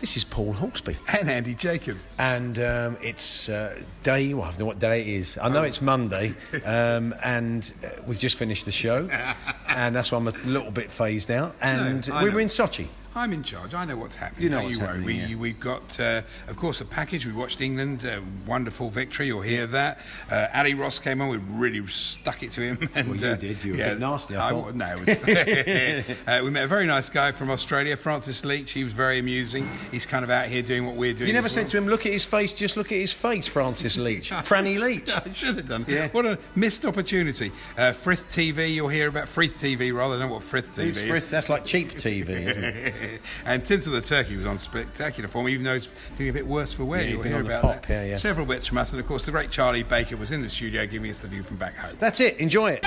This is Paul Hawksbee. And Andy Jacobs. And um, it's uh, day, well, I don't know what day it is. I know it's Monday, um, and uh, we've just finished the show, and that's why I'm a little bit phased out. And No, we know. were in Sochi. I'm in charge. I know what's happening. You know Don't what's you worry. happening, We, yeah. We've got, uh, of course, a package. We watched England, a wonderful victory. You'll hear that. Uh, Ali Ross came on. We really stuck it to him. And, Well, you uh, did. You were a bit nasty, I thought. no, it was. uh, we met a very nice guy from Australia, Francis Leach. He was very amusing. He's kind of out here doing what we're doing. You never said well. to him, look at his face, just look at his face, Francis Leach. Franny Leach. I should have done. Yeah. What a missed opportunity. Uh, Frith TV, you'll hear about Frith TV rather than what Frith TV Who's is. Frith? That's like cheap TV, isn't it? and Tinsel the Turkey was on spectacular form, even though he's feeling a bit worse for wear. Yeah, You'll hear about pop, that. yeah, yeah. Several bits from us, and of course, the great Charlie Baker was in the studio giving us the view from back home. That's it. Enjoy it.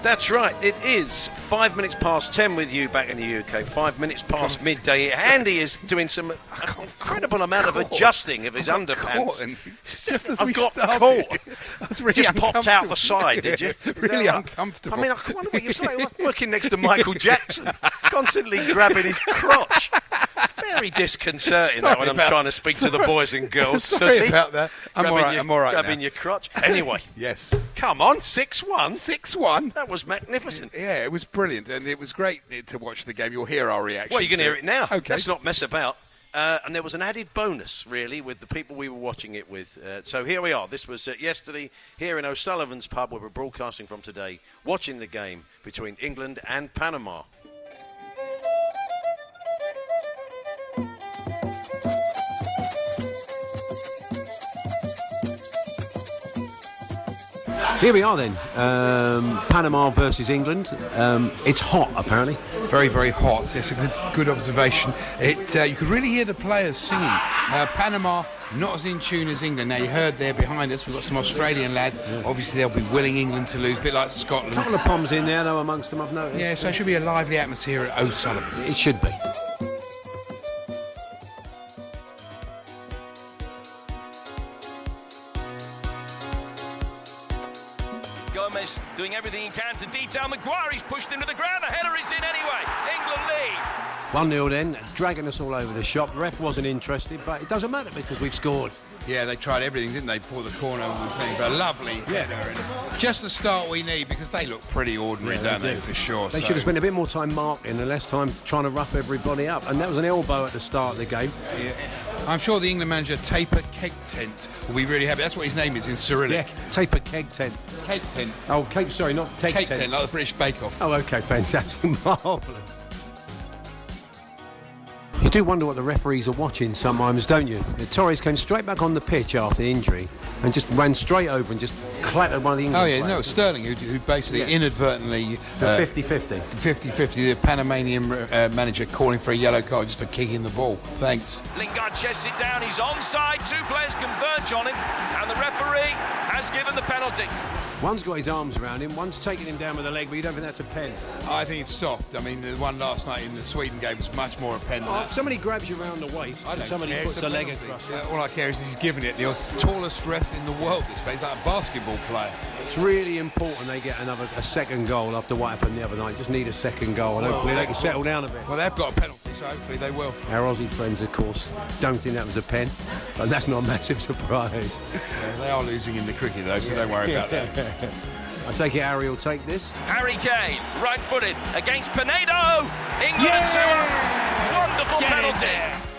That's right. It is five minutes past ten with you back in the UK. Five minutes past midday. Andy is doing some incredible amount of adjusting of his underpants. just as I've we got started, caught. Was really Just popped out the side, did you? Is really uncomfortable. I mean, I wonder what you're saying. I'm working next to Michael Jackson, constantly grabbing his crotch. Very disconcerting that when I'm trying to speak to the boys and girls. Sorry Sooty. about that. I'm all right, Your, I'm all right Grabbing now. your crotch. Anyway, yes, come on, six one. six one. That was magnificent. Yeah, it was brilliant, and it was great to watch the game. You'll hear our reaction. Well, you can to hear it now. Okay. Let's not mess about. Uh, and there was an added bonus, really, with the people we were watching it with. Uh, so here we are. This was uh, yesterday here in O'Sullivan's pub, where we're broadcasting from today, watching the game between England and Panama. Here we are then. Um, Panama versus England. Um, it's hot, apparently. Very, very hot. It's a good, good observation. It, uh, you could really hear the players singing. Uh, Panama, not as in tune as England. Now, you heard there behind us, we've got some Australian lads. Obviously, they'll be willing England to lose, a bit like Scotland. A couple of bombs in there, though, amongst them, I've noticed. Yeah, so it should be a lively atmosphere at O'Sullivan. It should be. Gomez doing everything he can to detail Maguire. He's pushed him to the ground. The header is in anyway. England lead. 1 0 then, dragging us all over the shop. The ref wasn't interested, but it doesn't matter because we've scored. Yeah, they tried everything, didn't they, before the corner and the thing. But a lovely header. and Just the start we need because they look pretty ordinary, Yeah, they don't they, do. for sure. They so- should have spent a bit more time marking and less time trying to rough everybody up. And that was an elbow at the start of the game. Yeah. I'm sure the England manager, Taper Keg Tent will be really happy. That's what his name is in Cyrillic. Yeah, taper keg tent. Keg tent. Oh, cape, sorry, not keg tent. tent, like the British Bake Off. Oh, okay, fantastic. Marvellous. You do wonder what the referees are watching sometimes, don't you? Torres came straight back on the pitch after the injury and just ran straight over and just clattered one of the England Oh, yeah, no, players. it's Sterling who, who basically Yeah. inadvertently. The uh, 50-50. 50-50, the Panamanian uh, manager calling for a yellow card just for kicking the ball. Thanks. Lingard chests it down. He's onside. Two players converge on him, and the referee has given the penalty. One's got his arms around him, one's taking him down with a leg, but you don't think that's a pen. I think it's soft. I mean, the one last night in the Sweden game was much more a pen than Oh, that. somebody grabs you around the waist I and somebody care, puts it's a leg penalty. across. Yeah, all I care is he's giving it. The tallest ref in the world this space, like a basketball player. It's really important they get another a second goal after what happened the other night. Just need a second goal, and Well, hopefully they they- can settle down a bit. Well, they've got a penalty, so hopefully they will. Our Aussie friends, of course, don't think that was a pen, but that's not a massive surprise. Yeah, they are losing in the cricket, though, so don't worry about that. I take it Harry will take this. Harry Kane, right footed against Penedo. England and two. Wonderful Get in penalty.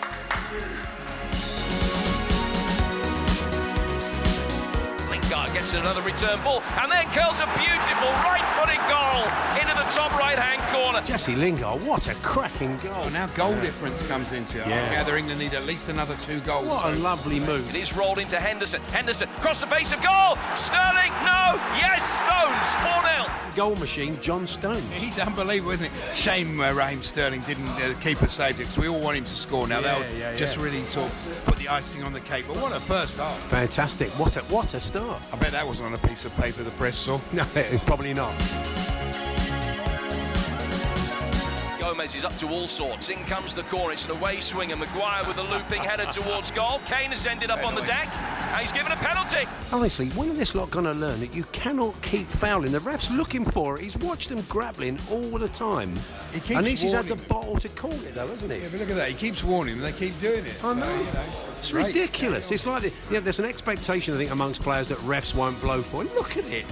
Gets another return ball and then curls a beautiful right-footed goal into the top right-hand corner. Jesse Lingard, what a cracking goal. Well, now goal difference comes into it. Yeah. I gather England need at least another two goals. What a lovely move. It is rolled into Henderson. Henderson across the face of goal. Sterling, no. Yes, Stones, 4 0. Goal machine, John Stones. He's unbelievable, isn't it? Shame uh, Raheem Sterling didn't uh, keep us saved because we all want him to score now. Yeah, That'll yeah, just yeah. really sort of put the icing on the cake. But what a first half. Fantastic. What a what a start. I bet that wasn't on a piece of paper the press saw. No, probably not. Gomez is up to all sorts. In comes the corner. It's an away swing, and Maguire with a looping header towards goal. Kane has ended up on the deck, and he's given a penalty. Honestly, when are this lot going to learn that you cannot keep fouling? The ref's looking for it. He's watched them grappling all the time. He keeps and he's had the warning. bottle to call it, though, hasn't he? Yeah, but look at that. He keeps warning them. They keep doing it. I know. So, you know, It's great. ridiculous. It's like the, you know, there's an expectation, I think, amongst players that refs won't blow for. Look at it.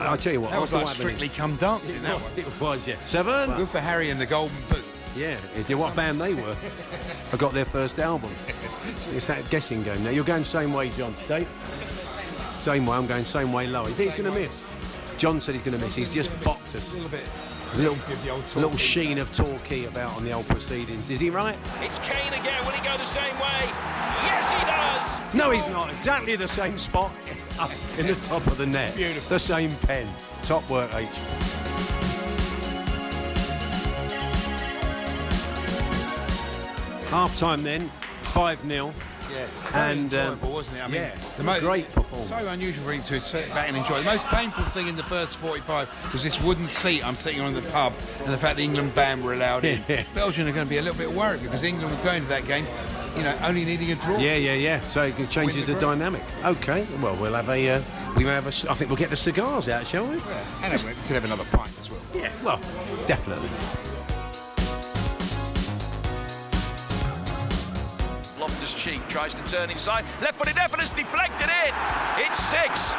I tell you what, That was like what happened- Strictly Come Dancing, that one. It was, yeah. Seven. Good for Harry and the Golden Boot. Yeah, it did what band they were. I got their first album. It's that guessing game. Now you're going same way, John. Dave? Same way. I'm going same way. Low. You think he's going to miss? John said he's going to miss. He's just bopped us. A little bit. A little, Give the old a little sheen of Torquay about on the old proceedings. Is he right? It's Kane again. Will he go the same way? Yes, he does. No, he's not. Exactly the same spot in the top of the net. Beautiful. The same pen. Top work, H. Half time then, 5 0. Yeah, And, um, wasn't it? I mean, yeah, great performance. So unusual for him to sit back and enjoy. The most painful thing in the first 45 was this wooden seat I'm sitting on in the pub, and the fact the England band were allowed in. Yeah. Belgium are going to be a little bit worried because England were going to that game, you know, only needing a draw. Yeah, yeah, yeah. So it changes the the dynamic. Okay. Well, we'll have a. Uh, we may have a. I think we'll get the cigars out, shall we? Yeah, And we could have another pint as well. Yeah. Well, definitely. Cheek tries to turn inside. Left footed effort is deflected in. It's six.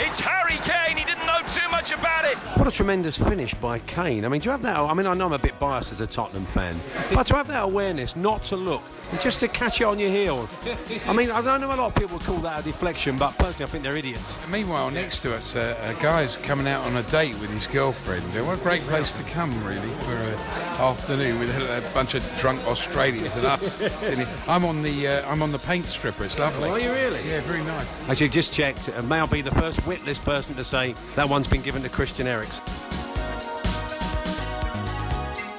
It's Harry Kane. He didn't know too much about it. What a tremendous finish by Kane. I mean, do you have that? I mean, I know I'm a bit biased as a Tottenham fan, but to have that awareness not to look and just to catch it on your heel. I mean, I don't know a lot of people would call that a deflection, but personally, I think they're idiots. Meanwhile, next to us, uh, a guy's coming out on a date with his girlfriend. Uh, What a great place to come, really, for an afternoon with a, a bunch of drunk Australians and us. I'm on the uh, I'm on the paint stripper. It's lovely. Are you really? Yeah, very nice. As you've just checked, uh, may I be the first witless person to say that one's been given to Christian Eriksen.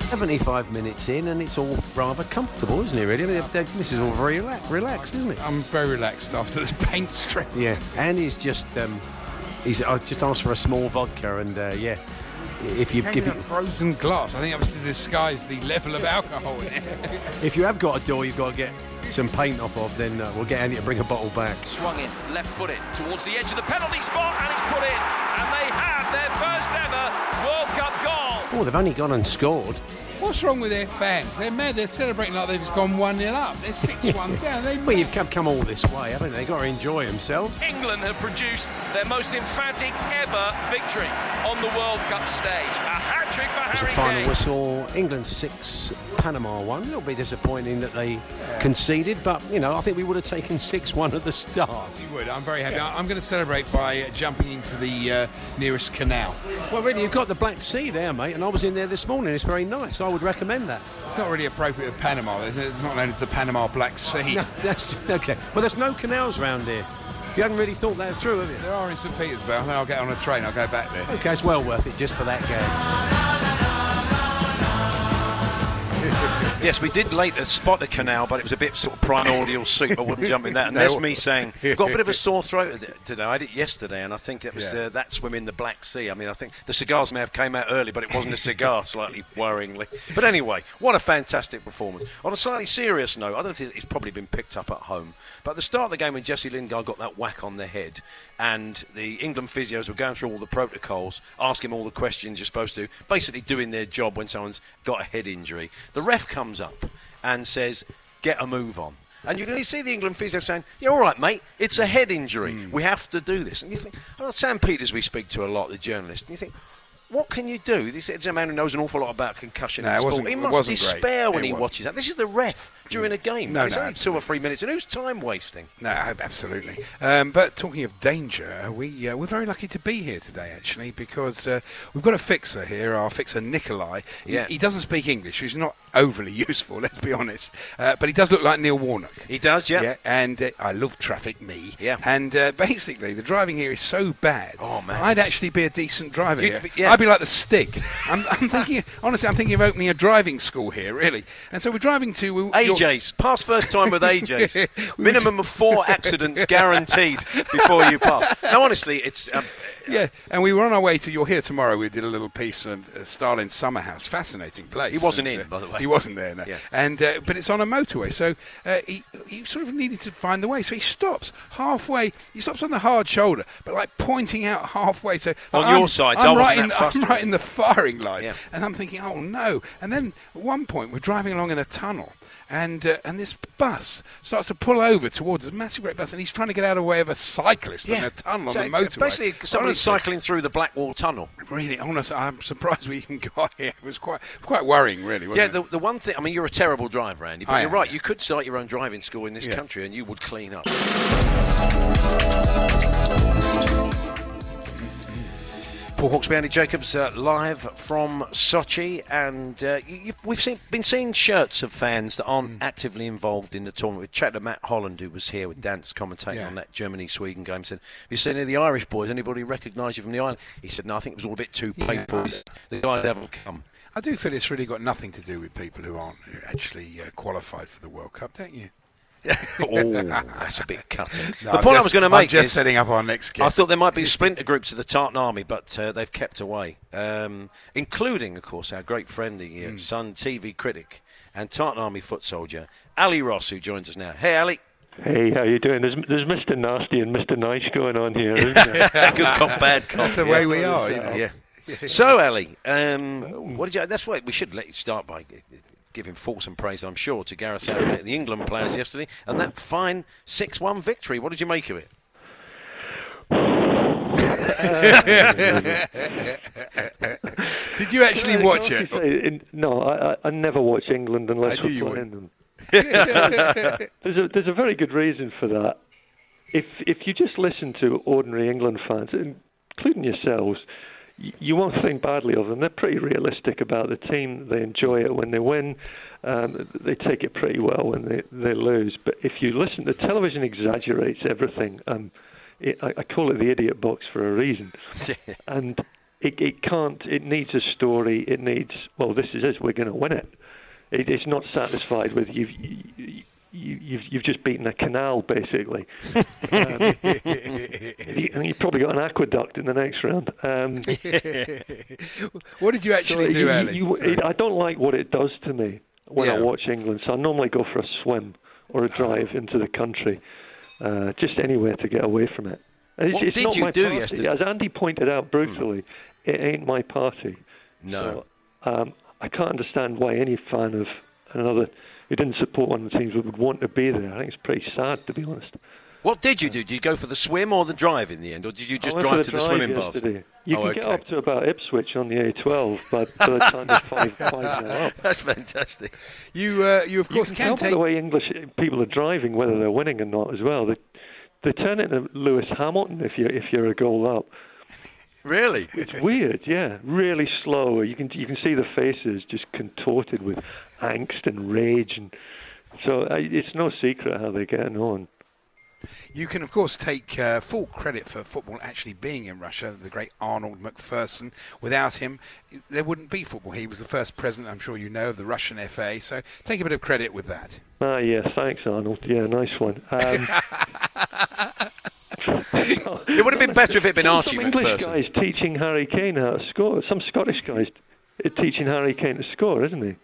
75 minutes in, and it's all rather comfortable, isn't it, really? I mean, this is all very relax- relaxed, isn't it? I'm very relaxed after this paint strip. Yeah, and he's just um, he's I just asked for a small vodka, and uh, yeah, if you Came if you, frozen glass. I think that was to disguise the level of alcohol in it. if you have got a door, you've got to get some paint off of. Then uh, we'll get Andy to bring a bottle back. Swung in, left footed towards the edge of the penalty spot, and it's put in. And they have their first ever World Cup goal. Oh, they've only gone and scored. What's wrong with their fans? They're mad. They're celebrating like they've just gone 1 0 up. They're 6 1 down. They Well, you've come, come all this way, haven't they? They've got to enjoy themselves. England have produced their most emphatic ever victory on the World Cup stage. A hat trick for It's a Harry final whistle. England six, Panama one. It'll be disappointing that they conceded, but you know I think we would have taken six one at the start. You would. I'm very happy. I- I'm going to celebrate by uh, jumping into the uh, nearest canal. Well, really, you've got the Black Sea there, mate, and I was in there this morning. It's very nice. I would recommend that. It's not really appropriate with Panama. It's, it's not known as the Panama Black Sea. No, that's okay. Well, there's no canals round here. You haven't really thought that through, have you? There are in St Petersburg. I think I'll get on a train. I'll go back there. Okay, it's well worth it just for that game. Yes, we did later spot the canal, but it was a bit sort of primordial soup. I wouldn't jump in that. And there's me saying, I've got a bit of a sore throat today. I had it yesterday, and I think it was Yeah. uh, that swim in the Black Sea. I mean, I think the cigars may have came out early, but it wasn't a cigar, slightly worryingly. But anyway, what a fantastic performance. On a slightly serious note, I don't think it's probably been picked up at home, but at the start of the game when Jesse Lingard got that whack on the head, and the England physios were going through all the protocols, asking all the questions you're supposed to, basically doing their job when someone's got a head injury. The ref comes up and says, "Get a move on." And you can see the England physio saying, "Yeah, all right, mate. It's a head injury. Hmm. We have to do this." And you think, oh, Sam Peters, we speak to a lot, the journalist, and you think, what can you do? This is a man who knows an awful lot about concussion. No, in sport. he must wasn't great. despair when It he wasn't. watches that. This is the ref during a game. No, it's no, only two or three minutes, and who's time wasting? No, absolutely. Um, but talking of danger, we uh, we're very lucky to be here today, actually, because uh, we've got a fixer here. Our fixer Nikolai. He, Yeah. he doesn't speak English. He's not overly useful, let's be honest. Uh, but he does look like Neil Warnock. He does, yeah. Yeah, and uh, I love traffic, me. Yeah. And uh, basically, the driving here is so bad. Oh, man. I'd actually be a decent driver You'd here. be- yeah. I'd be like the stick. I'm, I'm thinking, honestly, I'm thinking of opening a driving school here, really. And so we're driving to your- AJ's. Pass first time with AJ's. Minimum of four accidents guaranteed before you pass. No, honestly, it's. Um, Yeah, and we were on our way to You're Here Tomorrow. We did a little piece of uh, Stalin's Summer House. Fascinating place. He wasn't And, in, by the way. He wasn't there, no. Yeah. And, uh, but it's on a motorway, so uh, he, he sort of needed to find the way. So he stops halfway. He stops on the hard shoulder, but like pointing out halfway. So On I'm- your side, I'm I right, in, I'm right in the firing line. Yeah. And I'm thinking, oh no. And then at one point, we're driving along in a tunnel. And uh, and this bus starts to pull over towards a massive great bus, and he's trying to get out of the way of a cyclist in a tunnel So on the motorway. Basically, somebody Honestly. cycling through the Blackwall Tunnel. Really, honest, I'm surprised we even got here. It was quite quite worrying, really. Yeah, Wasn't the, the one thing, I mean, you're a terrible driver, Andy, but I you're am, right. yeah. You could start your own driving school in this Yeah. country and you would clean up. Paul Hawksbee, Andy Jacobs, uh, live from Sochi, and uh, you, we've seen, been seeing shirts of fans that aren't Mm. actively involved in the tournament. We chatted to Matt Holland, who was here with Dance commentating Yeah. on that Germany-Sweden game. Said, "Have you seen any of the Irish boys? Anybody recognise you from the island?" He said, "No, I think it was all a bit too painful. The guys haven't come." I do feel it's really got nothing to do with people who aren't actually uh, qualified for the World Cup, don't you? oh, that's a bit cutting. No, the I'm point I was going to I'm make just is, setting up our next guest. I thought there might be splinter groups of the Tartan Army, but uh, they've kept away, um, including, of course, our great friend, the uh, Sun TV critic and Tartan Army foot soldier, Ali Ross, who joins us now. Hey, Ali. Hey, how you doing? There's, there's Mr. Nasty and Mr. Nice going on here, isn't there? Good cop, bad cop. That's the yeah. way we are, you know. Yeah. So, Ali, um, what did you? That's why we should let you start by giving and praise, I'm sure, to Gareth Southgate and the England players yesterday, and that fine six-one victory. What did you make of it? Did you actually I watch it? say, in- no, I, I, I never watch England unless I knew you we're playing wouldn't. them. there's a there's a very good reason for that. If if you just listen to ordinary England fans, including yourselves, y- you won't think badly of them. They're pretty realistic about the team. They enjoy it when they win. Um, they take it pretty well when they, they lose. But if you listen, the television exaggerates everything. Um, it, I, I call it the idiot box for a reason. and it, it can't. It needs a story. It needs. Well, this is it. We're going to win it. it. It's not satisfied with you, you, you've you've just beaten a canal basically, um, you- and you've probably got an aqueduct in the next round. Um, What did you actually so do, you- you- it- I don't like what it does to me when I watch England. So I normally go for a swim or a drive into the country, uh, just anywhere to get away from it. It's, What it's did not you my do party. yesterday? As Andy pointed out brutally, it ain't my party. No. So, um, I can't understand why any fan of another who didn't support one of the teams that would want to be there. I think it's pretty sad, to be honest. What did you do? Did you go for the swim or the drive in the end, or did you just drive for to the the swimming bath? You Oh, can get up to about Ipswich on the A12, but by the time you're five, five up. That's fantastic. You, uh, you of You course can can by take. the way English people are driving whether they're winning or not as well. They they turn into Lewis Hamilton if you if you're a goal up. Really? It's weird, yeah. Really slow. You can you can see the faces just contorted with angst and rage, and so uh, it's no secret how they're getting on. You can, of course, take uh, full credit for football actually being in Russia. The great Arnold McPherson. Without him, there wouldn't be football. He was the first president, I'm sure you know, of the Russian FA. So take a bit of credit with that. Ah, yeah, thanks, Arnold. Yeah, nice one. Um, It would have been better if it had been Archie some English McPherson. guys teaching Harry Kane how to score. Some Scottish guys teaching Harry Kane to score, isn't he?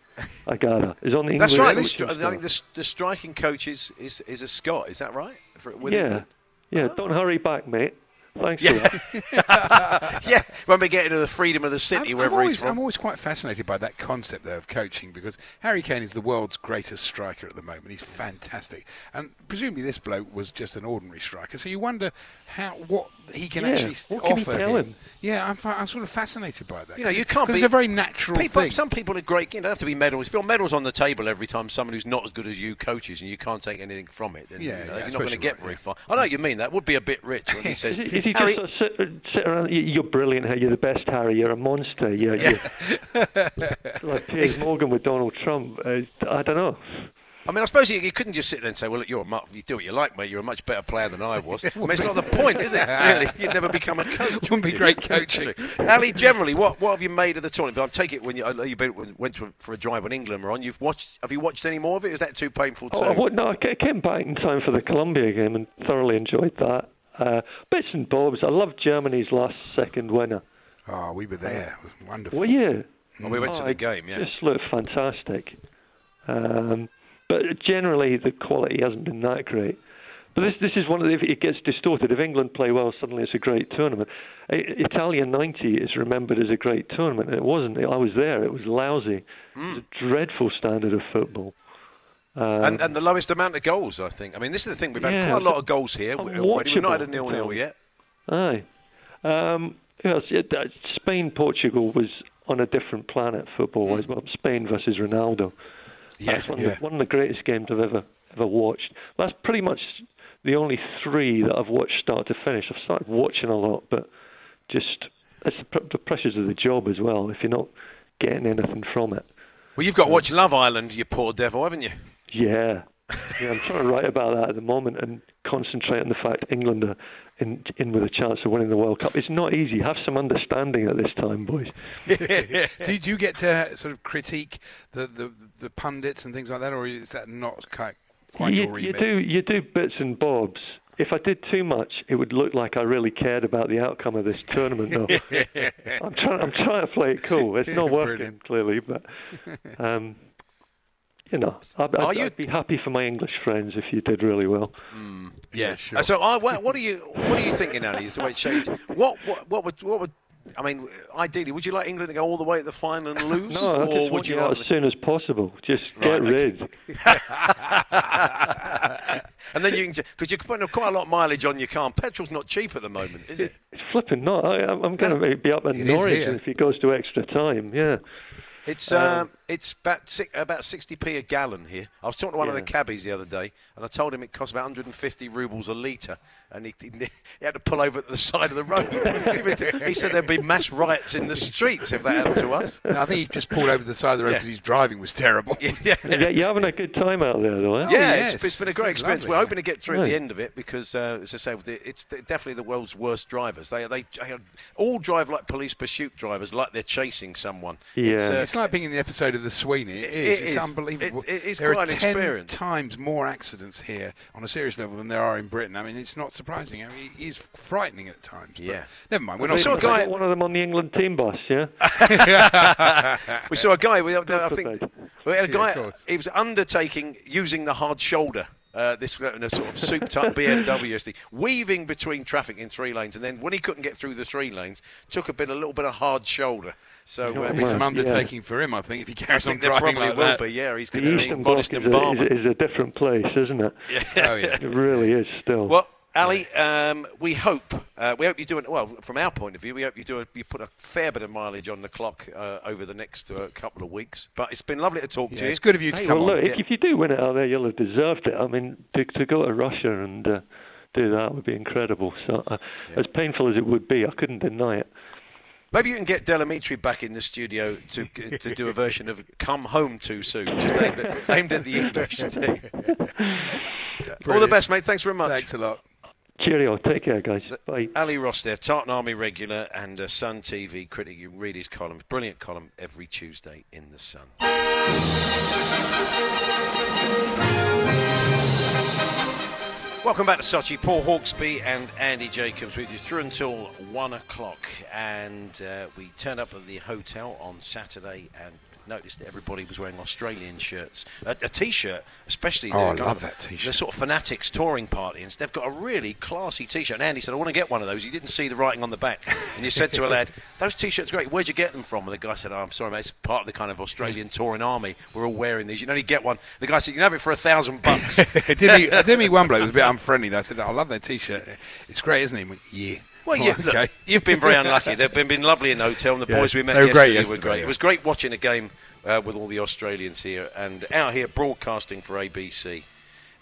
I gather. He's on the That's English right. The stri- I think the, the striking coach is, is, is a Scot. Is that right? For, Yeah, yeah. Oh. Don't hurry back, mate. Thanks Yeah. yeah, when we get into the freedom of the city, I'm, I'm wherever always, he's from. I'm always quite fascinated by that concept though of coaching because Harry Kane is the world's greatest striker at the moment. He's fantastic, and presumably this bloke was just an ordinary striker. So you wonder how what he can Yeah, actually what can offer tell him? Yeah, I'm, fi- I'm sort of fascinated by that. You know, you can't be. It's a very natural people, thing. Some people are great. You don't have to be medals. If your medals on the table every time someone who's not as good as you coaches and you can't take anything from it, then Yeah, you know, yeah, you're not going to get right, very yeah. far. I know what you mean. That would be a bit rich when he says. Is, he- is Harry, just sort of sit, sit around? "You- You're brilliant, Harry. You're the best, Harry. You're a monster. You're, you're like Piers Morgan with Donald Trump. Uh, I don't know. I mean, I suppose you, you couldn't just sit there and say, "Well, look, you're a mu- you do what you like, mate. You're a much better player than I was." I mean, it's not the point, is it? Really, you'd never become a coach. Wouldn't be great coaching. Ali, generally, what, what have you made of the tournament? I take it when you, you went to, for a drive when England were on. You've watched. Have you watched any more of it? Is that too painful too? Oh, I, wa- no, I came back in time for the Colombia game and thoroughly enjoyed that. Uh, bits and bobs. I loved Germany's last second winner. oh, we were there. It was wonderful. Were you? Well, we went to Oh, the game, yeah. Just looked fantastic. Um, but generally, the quality hasn't been that great. But this this is one of the, if it gets distorted. If England play well, suddenly it's a great tournament. I, Italia '90 is remembered as a great tournament. It wasn't. I was there. It was lousy. It was a dreadful standard of football. Um, and, and the lowest amount of goals, I think. I mean, this is the thing. We've had quite a lot of goals here. already. We've not had a nil-nil yet. Aye. Um, uh, Spain Portugal was on a different planet football wise. Well, Spain versus Ronaldo. Yeah, That's one, yeah. Of the, one of the greatest games I've ever ever watched. That's pretty much the only three that I've watched start to finish. I've started watching a lot, but just it's the, the pressures of the job as well. If you're not getting anything from it, Well, you've got to watch Love Island, you poor devil, haven't you? Yeah. yeah, I'm trying to write about that at the moment and concentrate on the fact England are in, in with a chance of winning the World Cup. It's not easy. Have some understanding at this time, boys. do, you- get to sort of critique the, the, the pundits and things like that, or is that not quite, quite you, your you do you do bits and bobs. If I did too much, it would look like I really cared about the outcome of this tournament. Though I'm trying, I'm trying to play it cool. It's not working Brilliant. clearly, but um, you know, I'd, I'd, you- I'd be happy for my English friends if you did really well. Yeah, sure. Uh, So, I, what, what are you what are you thinking, Ali? Is the way it's changed. What what what would what would I mean? Ideally, would you like England to go all the way to the final and lose, No, I or would want you you out rather? as soon as possible. Just Right, get okay. rid. and then you can because you're putting quite a lot of mileage on your car. and Petrol's not cheap at the moment, is it? It's flipping not. I, I'm- I'm going to be up in It is Norwich if it goes to extra time. Yeah. It's um, it's about si- about 60p a gallon here. I was talking to one of the cabbies the other day, and I told him it costs about 150 rubles a litre, and he, he, he had to pull over to the side of the road. he said there'd be mass riots in the streets if that happened to us. No, I think he just pulled over the side of the road Yeah. because his driving was terrible. yeah. Yeah, you're having a good time out there, though. Yeah, yes, it's, it's been a great so experience. lovely, We're hoping to get through at the end of it because, uh, as I say, it's definitely the world's worst drivers. They they, they all drive like police pursuit drivers, like they're chasing someone. It's, Yeah. uh, It's like being in the episode of The Sweeney. It is. It it's is. unbelievable. It- it is there are ten experience. times more accidents here on a serious level than there are in Britain. I mean, it's not surprising. I mean, it is frightening at times. but Yeah. Never mind. We're I not. saw a guy- got one of them on the England team bus, yeah. we saw a guy. We, I think we had a guy. course. he was undertaking using the hard shoulder. Uh, this in a sort of souped-up BMW SD, weaving between traffic in three lanes, and then when he couldn't get through the three lanes, took a bit, a little bit of hard shoulder. So uh, It'll be some Yeah. undertaking for him, I think, if he carries on driving probably like will that. be. Yeah, he's going to Eastern need modest is a, is, is a different place, isn't it? Oh yeah. It really is still. Well, Ali, um, we hope uh, we hope you're doing well. From our point of view, we hope you do a, you put a fair bit of mileage on the clock uh, over the next uh, couple of weeks. But it's been lovely to talk Yeah, to you. it's good of you to Hey, come well, on. look, if, if you do win it out there, you'll have deserved it. I mean, to, to go to Russia and uh, do that would be incredible. So, uh, as painful as it would be, I couldn't deny it. Maybe you can get Del Amitri back in the studio to to do a version of "Come Home Too Soon," just aimed at, aimed at the English. team. All the best, mate. Thanks very much. Thanks a lot. Cheerio. Take care, guys. Bye. Ali Ross there, Tartan Army regular and uh, Sun TV critic. You read his columns, brilliant column every Tuesday in the Sun. Welcome back to Sochi. Paul Hawksbee and Andy Jacobs with you through until one o'clock. And uh, we turned up at the hotel on Saturday and noticed that everybody was wearing Australian shirts. A, a T-shirt, especially. Oh, I love of- that T-shirt. The sort of fanatics touring party, and they've got a really classy T-shirt. And Andy said, "I want to get one of those." He didn't see the writing on the back, and you said to a lad, "Those T-shirts are great. Where'd you get them from?" And the guy said, oh, "I'm sorry, mate. It's part of the kind of Australian touring army. We're all wearing these. You can only get one." The guy said, "You can have it for a thousand bucks." it did me, it did me one bloke who was a bit unfriendly. Though. I said, "I love that T-shirt. It's great, isn't it?" He went, yeah. Well, you, okay. you've been very unlucky. They've been, been lovely in the hotel, and the Yeah, boys we met they were yesterday, great were great. yeah. It was great watching a game uh, with all the Australians here, and out here broadcasting for ABC.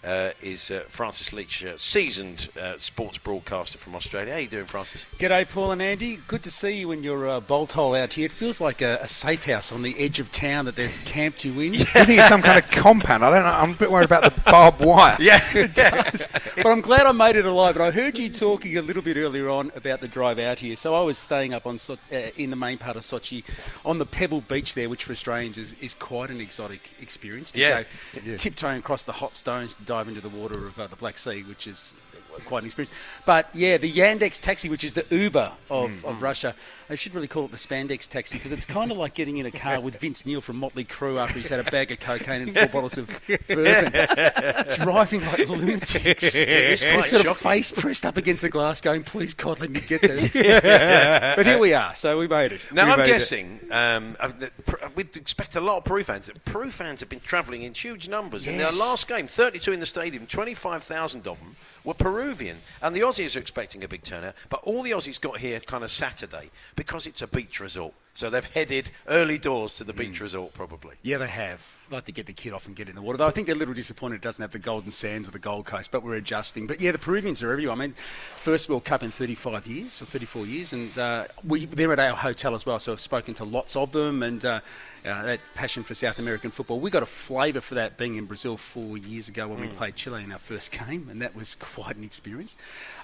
Uh, is uh, Francis Leach, uh, seasoned uh, sports broadcaster from Australia. How you doing, Francis? G'day, Paul and Andy. Good to see you in your uh, bolt hole out here. It feels like a, a safe house on the edge of town that they've camped you in. I think it's some kind of compound. I don't know. I'm a bit worried about the barbed wire. Yeah, It does. but I'm glad I made it alive. But I heard you talking a little bit earlier on about the drive out here. So I was staying up on So- uh, in the main part of Sochi on the Pebble Beach there, which for Australians is, is quite an exotic experience. To Yeah. go tiptoeing across the hot stones to dive into the water of uh, the Black Sea, which is quite an experience. But yeah, the Yandex taxi, which is the Uber of, of Russia, I should really call it the Spandex taxi because it's kind of like getting in a car with Vince Neil from Motley Crue after he's had a bag of cocaine and four bottles of bourbon, driving like lunatics. quite sort of face pressed up against the glass, going, "Please God, let me get there." but here we are, so we made it. Now We I'm guessing um, uh, that Peru- we'd expect a lot of Peru fans. Peru fans have been travelling in huge numbers. In their last game, 32 in the stadium, 25,000 of them were Peruvian, and the Aussies are expecting a big turnout. But all the Aussies got here kind of Saturday because it's a beach resort, so they've headed early doors to the beach hmm. resort probably. Yeah, they have. Like to get the kid off and get in the water. Though I think they're a little disappointed it doesn't have the golden sands of the Gold Coast, but we're adjusting. But yeah, the Peruvians are everywhere. I mean, first World Cup in 35 years or 34 years, and uh, we they're at our hotel as well. So I've spoken to lots of them, and uh, uh, that passion for South American football. We got a flavour for that being in Brazil four years ago when we played Chile in our first game, and that was quite an experience.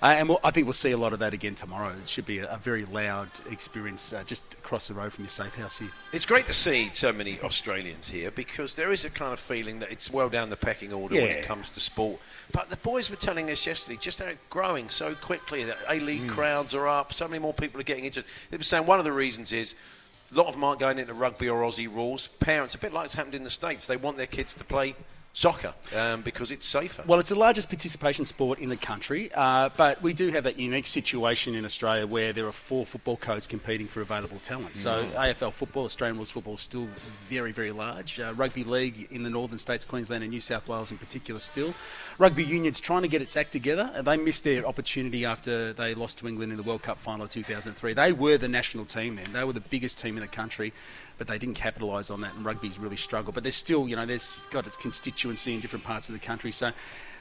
Uh, and we'll, I think we'll see a lot of that again tomorrow. It should be a, a very loud experience uh, just across the road from your safe house here. It's great to see so many Australians here because there is a kind of feeling that it's well down the pecking order when it comes to sport. But the boys were telling us yesterday just how it's growing so quickly that A League hmm. crowds are up, so many more people are getting into it. They were saying one of the reasons is a lot of them aren't going into rugby or Aussie rules. Parents, a bit like it's happened in the States, they want their kids to play soccer um, because it's safer. Well, it's the largest participation sport in the country, uh, but we do have that unique situation in Australia where there are four football codes competing for available talent. So AFL football, Australian rules football, is still very, very large. Uh, rugby league in the northern states, Queensland and New South Wales in particular, still. Rugby union's trying to get its act together. They missed their opportunity after they lost to England in the World Cup final of 2003. They were the national team then. They were the biggest team in the country but they didn't capitalise on that, and rugby's really struggled. But there's still, you know, there's got its constituency in different parts of the country. So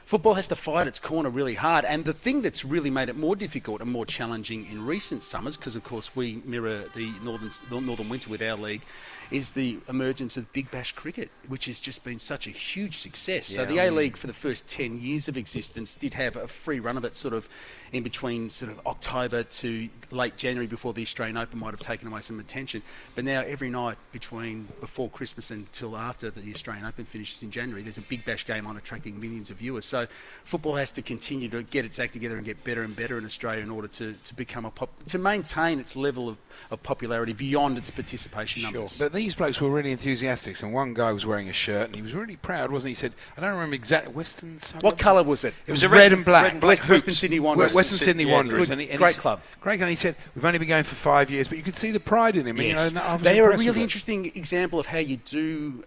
football has to fight its corner really hard. And the thing that's really made it more difficult and more challenging in recent summers, because of course we mirror the northern the northern winter with our league, is the emergence of Big Bash cricket, which has just been such a huge success. So the A League for the first ten years of existence did have a free run of it, sort of in between sort of October to late January before the Australian Open might have taken away some attention. But now every night between before Christmas until after the Australian Open finishes in January, there's a Big Bash game on attracting millions of viewers. So football has to continue to get its act together and get better and better in Australia in order to, to become a pop, to maintain its level of, of popularity beyond its participation numbers. But these blokes were really enthusiastic, and one guy was wearing a shirt, and he was really proud, wasn't he? He said, "I don't remember exactly Western." What colour was it? It was, a red, red- and black. red and black West, Western. Sydney Western, Wanderers. Western Sydney yeah, Wanderers, good. and he, and Great he, club. Great, and he said, "We've only been going for five years, but you could see the pride in him." and, you know, Yes. was they are a really interesting example of how you do.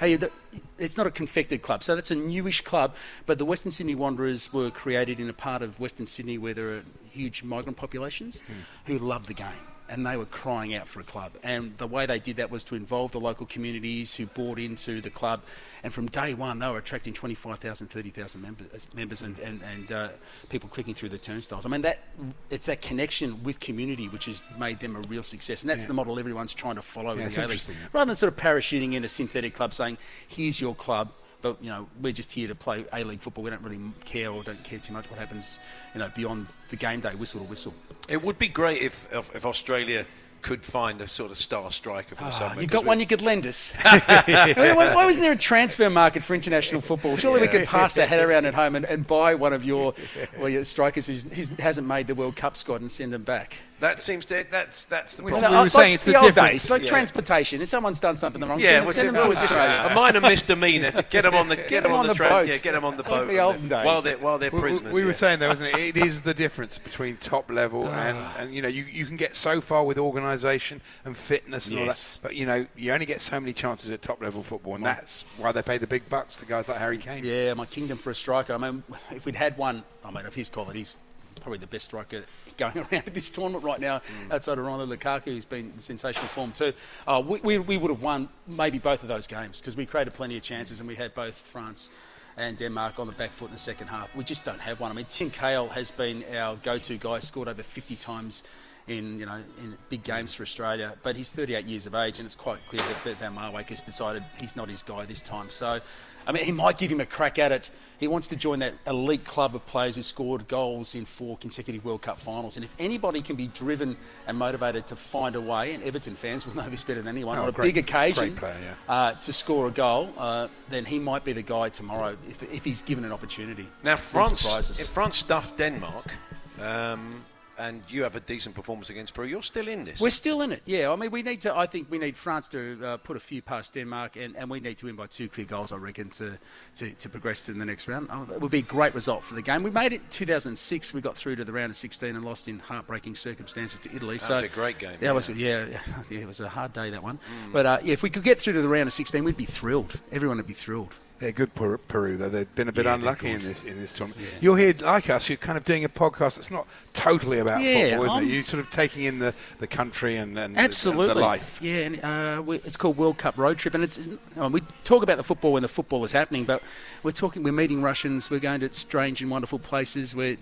You do, it's not a confected club, so that's a newish club. But the Western Sydney Wanderers were created in a part of Western Sydney where there are huge migrant populations hmm. who love the game, and they were crying out for a club. And the way they did that was to involve the local communities who bought into the club. And from day one, they were attracting 25,000, 30,000 members, members and, and, and uh, people clicking through the turnstiles. I mean, that it's that connection with community which has made them a real success. And that's the model everyone's trying to follow in the interesting. Rather than sort of parachuting in a synthetic club saying, here's your club, but you know we're just here to play A League football. We don't really care or don't care too much what happens, you know, beyond the game day whistle to whistle. It would be great if, if, if Australia could find a sort of star striker from Ah, somewhere. you 'cause got one you could lend us. why, why wasn't there a transfer market for international football? Surely we could pass our head around at home and, and buy one of your, well, your strikers who hasn't made the World Cup squad and send them back. That seems to that's that's the problem. We were like saying it's the old difference. days, like Yeah. transportation. If someone's done something the wrong, Yeah, send, well, send them well, to it's just Australia. a minor misdemeanor. Get them on the get, them on, the, train. boat. Yeah, get them on the Like boat. the olden days. While they're while they're We- we- prisoners. We, were yeah. saying there wasn't it? It is the difference between top level and, Ah. and you know you, you can get so far with organisation and fitness and all that, but you know you only get so many chances at top level football, and that's why they pay the big bucks to guys like Harry Kane. Yeah, my kingdom for a striker. I mean, if we'd had one, I mean, of his qualities, probably the best striker going around at this tournament right now, outside of Ronaldo Lukaku, who's been in sensational form too. Uh, we, we, we would have won maybe both of those games because we created plenty of chances and we had both France and Denmark on the back foot in the second half. We just don't have one. I mean, Tim Cahill has been our go-to guy, scored over 50 times in you know in big games for Australia. But he's 38 years of age, and it's quite clear that Bert Van Marwijk has decided he's not his guy this time. So, I mean, he might give him a crack at it. He wants to join that elite club of players who scored goals in four consecutive World Cup finals. And if anybody can be driven and motivated to find a way, and Everton fans will know this better than anyone, Oh, on a great- big occasion player, yeah. uh, to score a goal, uh, then he might be the guy tomorrow if, if he's given an opportunity. Now France, if France stuffed Denmark, um, and you have a decent performance against Peru, you're still in this. We're still in it, yeah. I mean, we need to. I think we need France to uh, put a few past Denmark, and, and we need to win by two clear goals, I reckon, to, to, to progress to the next round. Oh, it would be a great result for the game. We made it 2006. We got through to the round of 16 and lost in heartbreaking circumstances to Italy. That so was a great game, Yeah, it was. Yeah, yeah, it was a hard day that one. But uh, yeah, if we could get through to the round of 16, we'd be thrilled. Everyone would be thrilled. They're good Peru, Peru though. They've been a bit Yeah, unlucky in this in this tournament. You're here like us. You're kind of doing a podcast that's not totally about Yeah, football, isn't I'm- it? You're sort of taking in the, the country and, and Absolutely, the, life. Yeah, and uh, we, it's called World Cup Road Trip, and it's, it's uh, we talk about the football when the football is happening, but we're talking, we're meeting Russians, we're going to strange and wonderful places, we're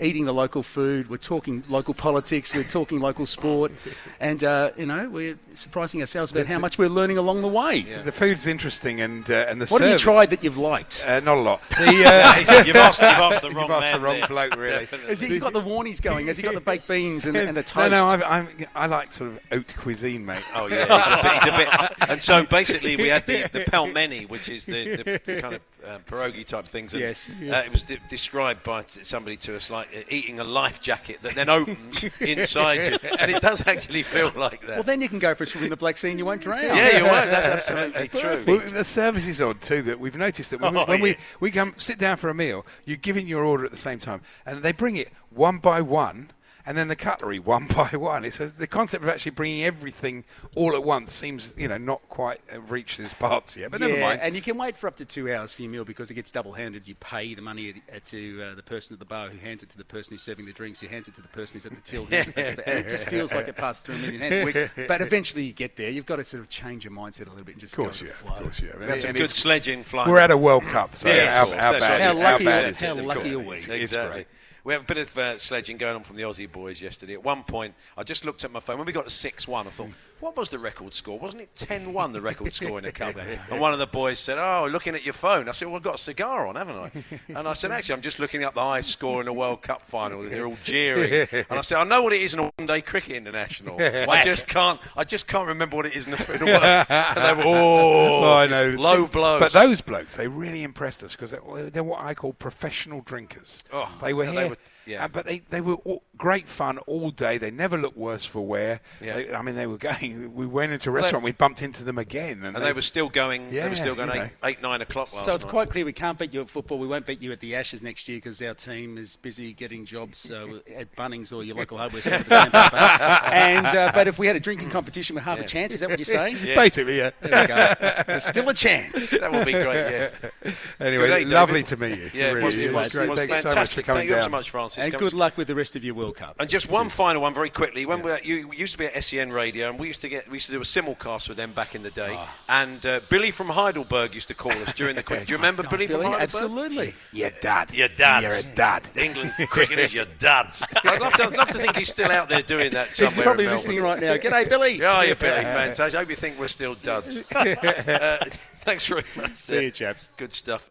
eating the local food, we're talking local politics, we're talking local sport, and uh, you know we're surprising ourselves about how much we're learning along the way. The food's interesting and uh, and the What have you tried that you've liked? Uh, not a lot. The, uh, you've, asked, you've asked the wrong, you've asked man the wrong bloke, really. Has he got the warnies going? Has he got the baked beans and, and the toast? No, no, I've, I'm, I like sort of haute cuisine, mate. Oh yeah, he's a bit. He's a bit and so basically, we had the, the pelmeni, which is the, the, the kind of uh, pierogi type things. And, Yes. uh, it was de- described by t- somebody to us like eating a life jacket that then opens inside you, and it does actually feel like that. Well, then you can go for a swim in the Black Sea and you won't drown. yeah, you won't. That's absolutely true. Well, the service is odd too. That we've noticed that when, we, Oh, when we, yeah. we come sit down for a meal, you're giving your order at the same time, and they bring it one by one, and then the cutlery one by one. It's a, the concept of actually bringing everything all at once seems, you know, not quite uh, reached its parts yet. But never mind. and you can wait for up to two hours for your meal because it gets double-handed. You pay the money uh, to uh, the person at the bar who hands it to the person who's serving the drinks, who hands it to the person who's at the till, who hands it to the- and it just feels like it passes through a million hands. But eventually you get there. You've got to sort of change your mindset a little bit and just of course, go yeah, with the of course, yeah. We had some And good sledging flying. We're at a World Cup, so Yes, how, of course, how bad, right. How how lucky bad is is it? How lucky are we? It's Exactly. great. We have a bit of uh, sledging going on from the Aussie boys yesterday. At one point, I just looked at my phone. When we got to 6 1, I thought, what was the record score? Wasn't it 10 1 the record score in a cup? And one of the boys said, Oh, looking at your phone. I said, Well, I've got a cigar on, haven't I? And I said, Actually, I'm just looking up the highest score in a World Cup final. They're all jeering. And I said, I know what it is in a one day cricket international. I just can't I just can't remember what it is in the, in World And they were, Oh, Oh, I know. low blows. But those blokes, they really impressed us because they're, they're what I call professional drinkers. Oh, they were here. they were- yeah. uh, but they, they were all, great fun all day. They never looked worse for wear. Yeah. They- I mean, they were going. We went into a restaurant. we bumped into them again, and, and they were still going. they were still going you eight, nine o'clock last So it's night. quite clear we can't beat you at football. We won't beat you at the Ashes next year because our team is busy getting jobs uh, at Bunnings or your local hardware store. at the same time. and uh, but if we had a drinking competition, we have a chance. Is that what you're saying? basically, yeah. There we go. There's still a chance. that would be great. Yeah. Anyway, day, lovely David. to meet you. Yeah, really, it was, it it was was, great. it was Thanks so much fantastic. for coming Thank you down. so much, Francis. And good luck with the rest of your World Cup. And just one final one, very quickly. When we you used to be at SEN Radio, and we used to get we used to do a simulcast with them back in the day. Ah. And uh, Billy from Heidelberg used to call us during the quiz. Do you remember Billy, Billy, from Heidelberg? absolutely. Your dad. Your dad. You're a dad. England cricket is your dad's. I'd love to, I'd love to think he's still out there doing that Somewhere He's probably in listening right now. G'day, Billy. Yeah, you Billy, fantastic. I hope you think we're still duds. uh, thanks very much. See you, chaps. Good stuff.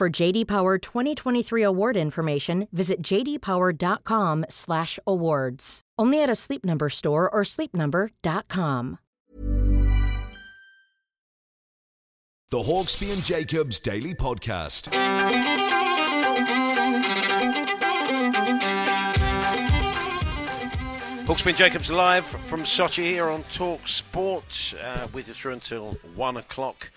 For JD Power 2023 award information, visit jdpower.com/awards. Only at a Sleep Number store or sleepnumber.com. The Hawksbee and Jacobs Daily Podcast. Hawksbee and Jacobs live from Sochi here on Talk Sport, uh, with you through until one o'clock.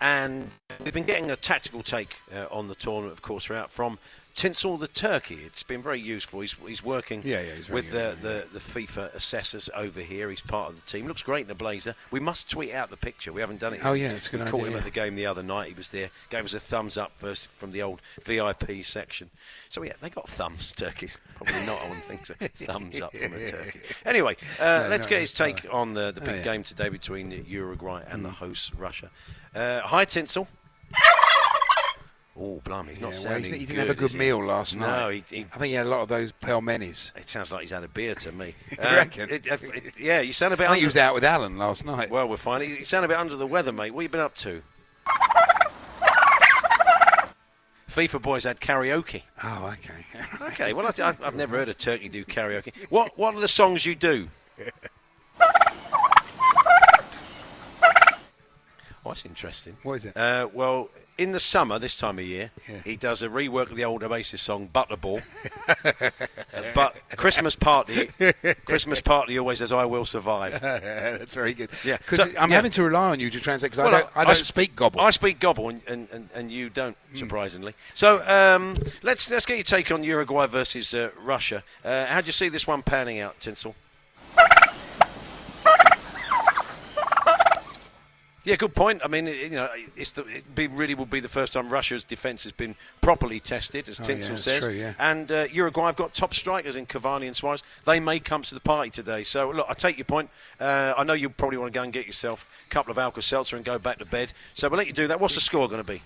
And we've been getting a tactical take uh, on the tournament, of course, throughout from Tinsel the Turkey. It's been very useful. He's, he's working Yeah, yeah, he's with the, the, the FIFA assessors over here. He's part of the team. Looks great in the blazer. We must tweet out the picture. We haven't done it. Oh, yet. yeah, it's a good we idea, caught him yeah. at the game the other night. He was there, gave us a thumbs up first from the old VIP section. So yeah, they got thumbs, turkeys. Probably not. I wouldn't think so. thumbs up from a turkey. Anyway, uh, No, let's no, get his take on the, the Oh, big yeah. game today between Uruguay and Mm. the host Russia. Uh, hi, Tinsel. Oh, blimey, he's not Yeah, well, sounding he didn't good, have a good he? meal last no, night. he, he, I think he had a lot of those pelmenis. it sounds like he's had a beer to me. You Um, reckon? it- it- it- yeah, you sound a bit. I think he under- was out with Alan last night. Well, we're fine. You sound a bit under the weather, mate. What have you been up to? FIFA boys had karaoke. Oh, okay. Okay, well, I, I've never heard a turkey do karaoke. What What are the songs you do? Oh, that's interesting. What is it? Uh, well, in the summer, this time of year, Yeah. he does a rework of the old Oasis song "Butterball." Uh, but Christmas party, Christmas party always says "I will survive." That's very good. Yeah. Because So- I'm yeah. having to rely on you to translate because Well, I don't, I don't s- speak gobble. I speak gobble, and, and, and, and you don't, surprisingly. So um, let's let's get your take on Uruguay versus uh, Russia. Uh, how do you see this one panning out, Tinsel? Yeah, good point. I mean, you know, it's the, it be, really will be the first time Russia's defence has been properly tested, as Oh, Tinsel yeah, says. true, yeah. And uh, Uruguay have got top strikers in Cavani and Suarez. They may come to the party today. So, look, I take your point. Uh, I know you probably want to go and get yourself a couple of Alka Seltzer and go back to bed. So we'll let you do that. What's the score going to be?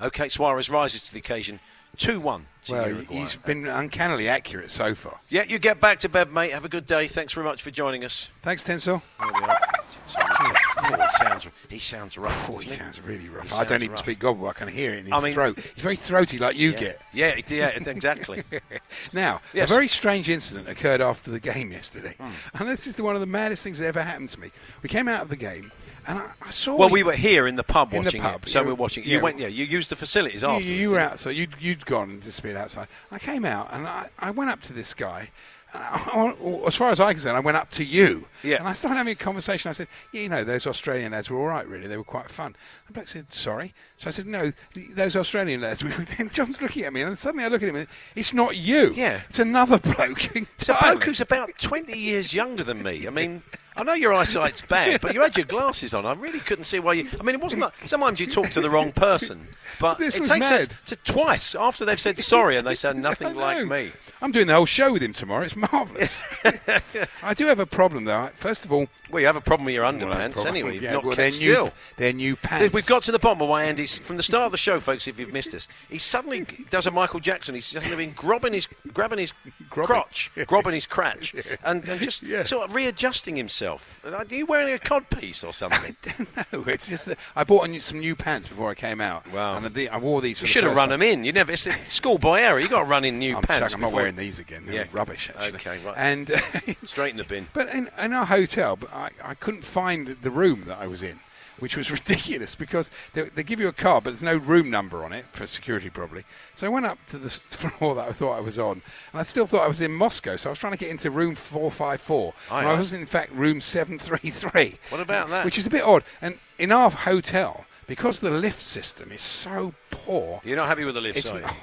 okay, Suarez rises to the occasion. 2 1 well, Uruguay. he's been uncannily accurate so far. Yeah, you get back to bed, mate. Have a good day. Thanks very much for joining us. Thanks, Tinsel. There we are. Oh, he sounds, he sounds rough. Oh, he sounds really rough. He I don't sounds even rough. speak gobble. I can hear it in his I mean- throat. He's very throaty, like you yeah. get. Yeah, yeah, exactly. Now, Yes. a very strange incident occurred after the game yesterday, Hmm. and this is the, one of the maddest things that ever happened to me. We came out of the game, and I, I saw. well, you- we were here in the pub In the watching pub, it, so we were watching. You Yeah. went, yeah. You used the facilities You, afterwards. you were outside. You'd, you'd gone and disappeared outside. I came out and I, I went up to this guy. And I- I- as far as I can I went up to you. Yeah. And I started having a conversation. I said, yeah, you know, those Australian lads were all right, really. They were quite fun. And bloke said, sorry. So I said, no, those Australian lads. And John's looking at me, and suddenly I look at him, and it's not you. Yeah. It's another bloke. It's a bloke who's about 20 years younger than me. I mean, I know your eyesight's bad, but you had your glasses on. I really couldn't see why you. I mean, it wasn't like. Sometimes you talk to the wrong person, but This it was takes mad. to twice after they've said sorry and they sound nothing like me. I'm doing the whole show with him tomorrow. It's marvellous. I do have a problem, though. First of all, Well, you have a problem with your Well, I underpants problem. anyway. You've Yeah, not well, kept they're still. New, they're new pants. We've got to the bottom of why Andy's from the start of the show, folks. If you've missed us, he suddenly does a Michael Jackson. He's suddenly been grabbing his, grabbing his Grobbing. crotch, grabbing his crotch, and, and just Yeah. sort of readjusting himself. Uh, are you wearing a codpiece or something? no, it's just that I bought new, some new pants before I came out. Wow. And I, I wore these. For you should have run time. them in. You never. It's a schoolboy error. You got to run in new I'm, pants. chuck- I'm not before- wearing these again. They're Yeah. rubbish, actually. Okay, right. And Straight in the bin. But in, in our hotel, but I, I couldn't find the room that I was in, which was ridiculous because they, they give you a card, but there's no room number on it for security, probably. So I went up to the floor that I thought I was on, and I still thought I was in Moscow. So I was trying to get into room 454, Aye, and. I was in fact room 733. What about that? Which is a bit odd. And in our hotel, because the lift system is so poor, You're not happy with the lift, are you? oh,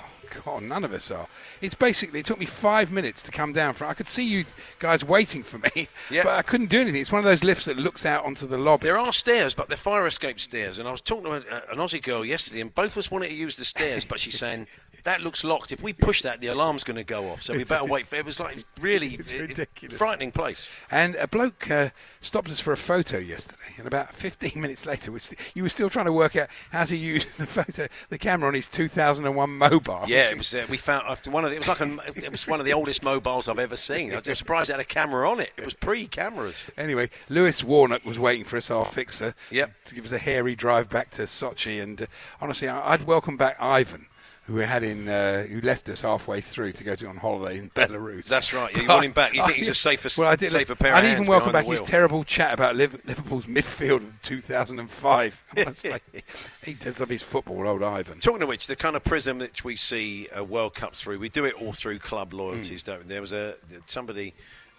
God, none of us are. It's basically it took me five minutes to come down from. I could see you guys waiting for me, Yeah. but I couldn't do anything. It's one of those lifts that looks out onto the lobby. There are stairs, but they're fire escape stairs. And I was talking to a, uh, an Aussie girl yesterday, and both of us wanted to use the stairs, but she's saying that looks locked. If we push that, the alarm's going to go off. So we better wait for. It was like really It's it- it- ridiculous. frightening place. And a bloke uh, stopped us for a photo yesterday, and about 15 minutes later, we st- you were still trying to work out how to use the photo, the camera on his 2001 mobile. Yeah, it was. Uh, we found after one of the, it was like a, it was one of the oldest mobiles I've ever seen. I was surprised it had a camera on it. It was pre-cameras. Anyway, Lewis Warnock was waiting for us, our fixer, Yep. to give us a hairy drive back to Sochi. And uh, honestly, I- I'd welcome back Ivan, who we had in, uh, who left us halfway through to go to on holiday in Belarus. That's right, you want him back. You think he's a safer- well, I did, safer pair of I'd even welcome back his terrible chat about Liv- Liverpool's midfield in 2005. Honestly, he does love his football, old Ivan. Talking of which, the kind of prism that we see uh, World Cups through, we do it all through club loyalties, Hmm. don't we? There was a somebody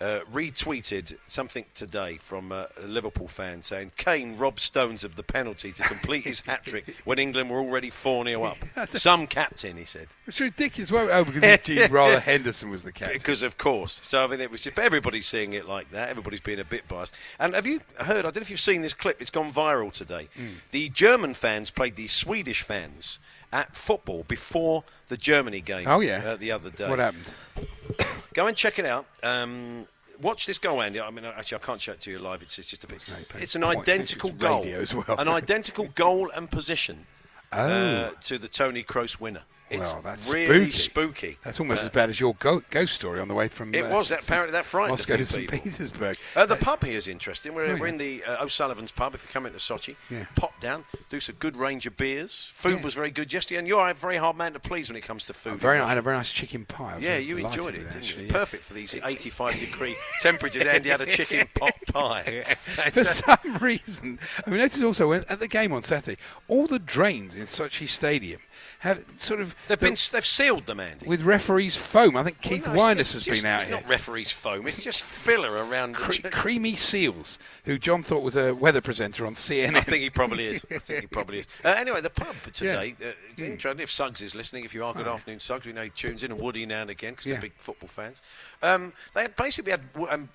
uh, retweeted something today from uh, a Liverpool fan saying Kane robbed Stones of the penalty to complete his hat trick when England were already 4 0 up. Some captain, he said. It's ridiculous. Well, oh, because Jordan Henderson was the captain. Because of course. So I mean, it was just everybody's seeing it like that. Everybody's being a bit biased. And have you heard? I don't know if you've seen this clip. It's gone viral today. Hmm. The German fans played the Swedish fans at football before the Germany game. Oh, yeah. uh, the other day. What happened? Go and check it out. Um, watch this goal, Andy. I mean, actually, I can't show it to you live. It's, it's just a bit. no it's an identical goal. as well. An identical goal and position. Uh, to the Toni Kroos winner. It's well, that's really spooky. spooky. That's almost Uh, as bad as your go- ghost story on the way from. It uh, was that apparently that frightened Moscow to St. Petersburg. Uh, the pub here is interesting. We're, Oh, we're yeah. in the uh, O'Sullivan's pub. If you come into Sochi, Yeah. pop down, do some good range of beers. Food Yeah. was very good yesterday, and you're a very hard man to please when it comes to food. Very, I had a very nice chicken pie. Yeah, you enjoyed it, didn't actually. Perfect for these 85 degree temperatures. Andy had a chicken pot pie. For some reason, I mean, notice also when, at the game on Saturday, all the drains in Sochi Stadium have sort of They've been they've sealed them, Andy. with referees foam. I think Keith Well, no, it's has just- been out it's here. not referees foam. It's just filler around. Cre- creamy Seals, who John thought was a weather presenter on CNN. I think he probably is. I think he probably is. Uh, anyway, the pub today. Uh, it's interesting. If Suggs is listening, if you are, good afternoon, Suggs. We know he tunes in, and Woody now and again because Yeah. they're big football fans. Um, they basically had. Um,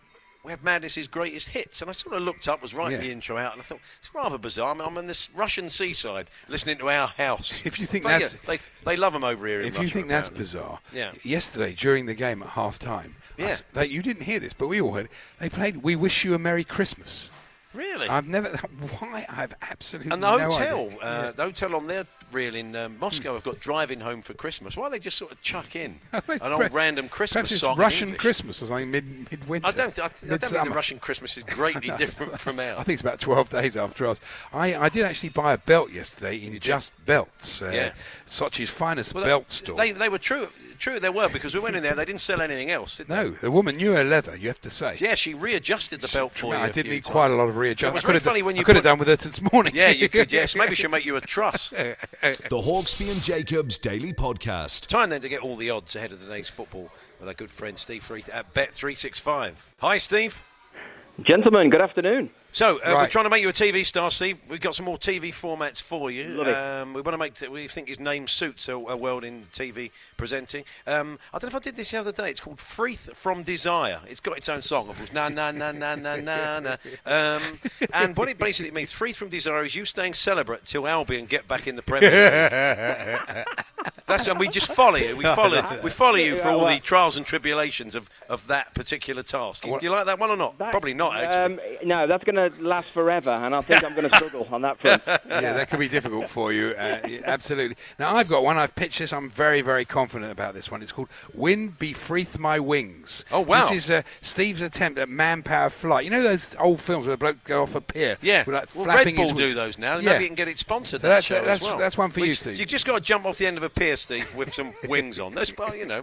we had Madness's greatest hits, and I sort of looked up, was writing Yeah. the intro out, and I thought it's rather bizarre. I'm, I'm on this Russian seaside, listening to our house. If you think But uh, that's- yeah, they they love them over here. in if you Russia, think that's apparently. bizarre, Yeah. yesterday during the game at half time, Yeah. they, you didn't hear this, but we all heard it. They played "We Wish You a Merry Christmas." Really? I've never. Why? I've absolutely And the no hotel, uh, the hotel on their reel in um, Moscow have got driving home for Christmas. Why don't they just sort of chuck in an old random Christmas song? Russian? Christmas or something mid midwinter. I don't. I, I don't think the. Russian Christmas is greatly different from ours. I think it's about 12 days after us. I, I did actually buy a belt yesterday in Just Belts, uh, Yeah. Sochi's finest Well, belt they, store. They, they were true. True, they were because we went in there. They didn't sell anything else. Did they? no, the woman knew her leather, you have to say. Yeah, she readjusted the belt for you. I did need times. quite a lot of readjustment. It was I could very done- funny when you could have done with it this morning. Yeah, you could. Yes, maybe she'll make you a truss. The Hawksbee and Jacobs Daily Podcast. Time then to get all the odds ahead of today's football with our good friend Steve Freeth at Bet three six five. Hi, Steve. Gentlemen, good afternoon. So uh, we're trying to make you a TV star, Steve. We've got some more TV formats for you. Um, we want to make. T- we think his name suits a, a world in TV presenting. Um, I don't know if I did this the other day. It's called Freeth from Desire. It's got its own song, of course. Na na na na na na na. Um, and what it basically means, Freeth from Desire, is you staying celibate till Albion get back in the Premier League. That's and we just follow you. We follow we follow you for all the trials and tribulations of, of that particular task. Do you like that one or not? Probably not. Actually. Um, no, that's going to last forever, and I think I'm going to struggle on that front. yeah, that could be difficult for you. Uh, yeah, absolutely. Now, I've got one. I've pitched this. I'm very, very confident about this one. It's called Wind Befreeth My Wings. Oh, wow. This is uh, Steve's attempt at manpower flight. You know those old films where the bloke go off a pier? Yeah, with, like, well, flapping Red Bull his do those now. Yeah. Maybe you can get it sponsored. So that that's- show as that's- well. that's one for you, Steve. You've just got to jump off the end of a pier, Steve, with some wings on. That's well, you know.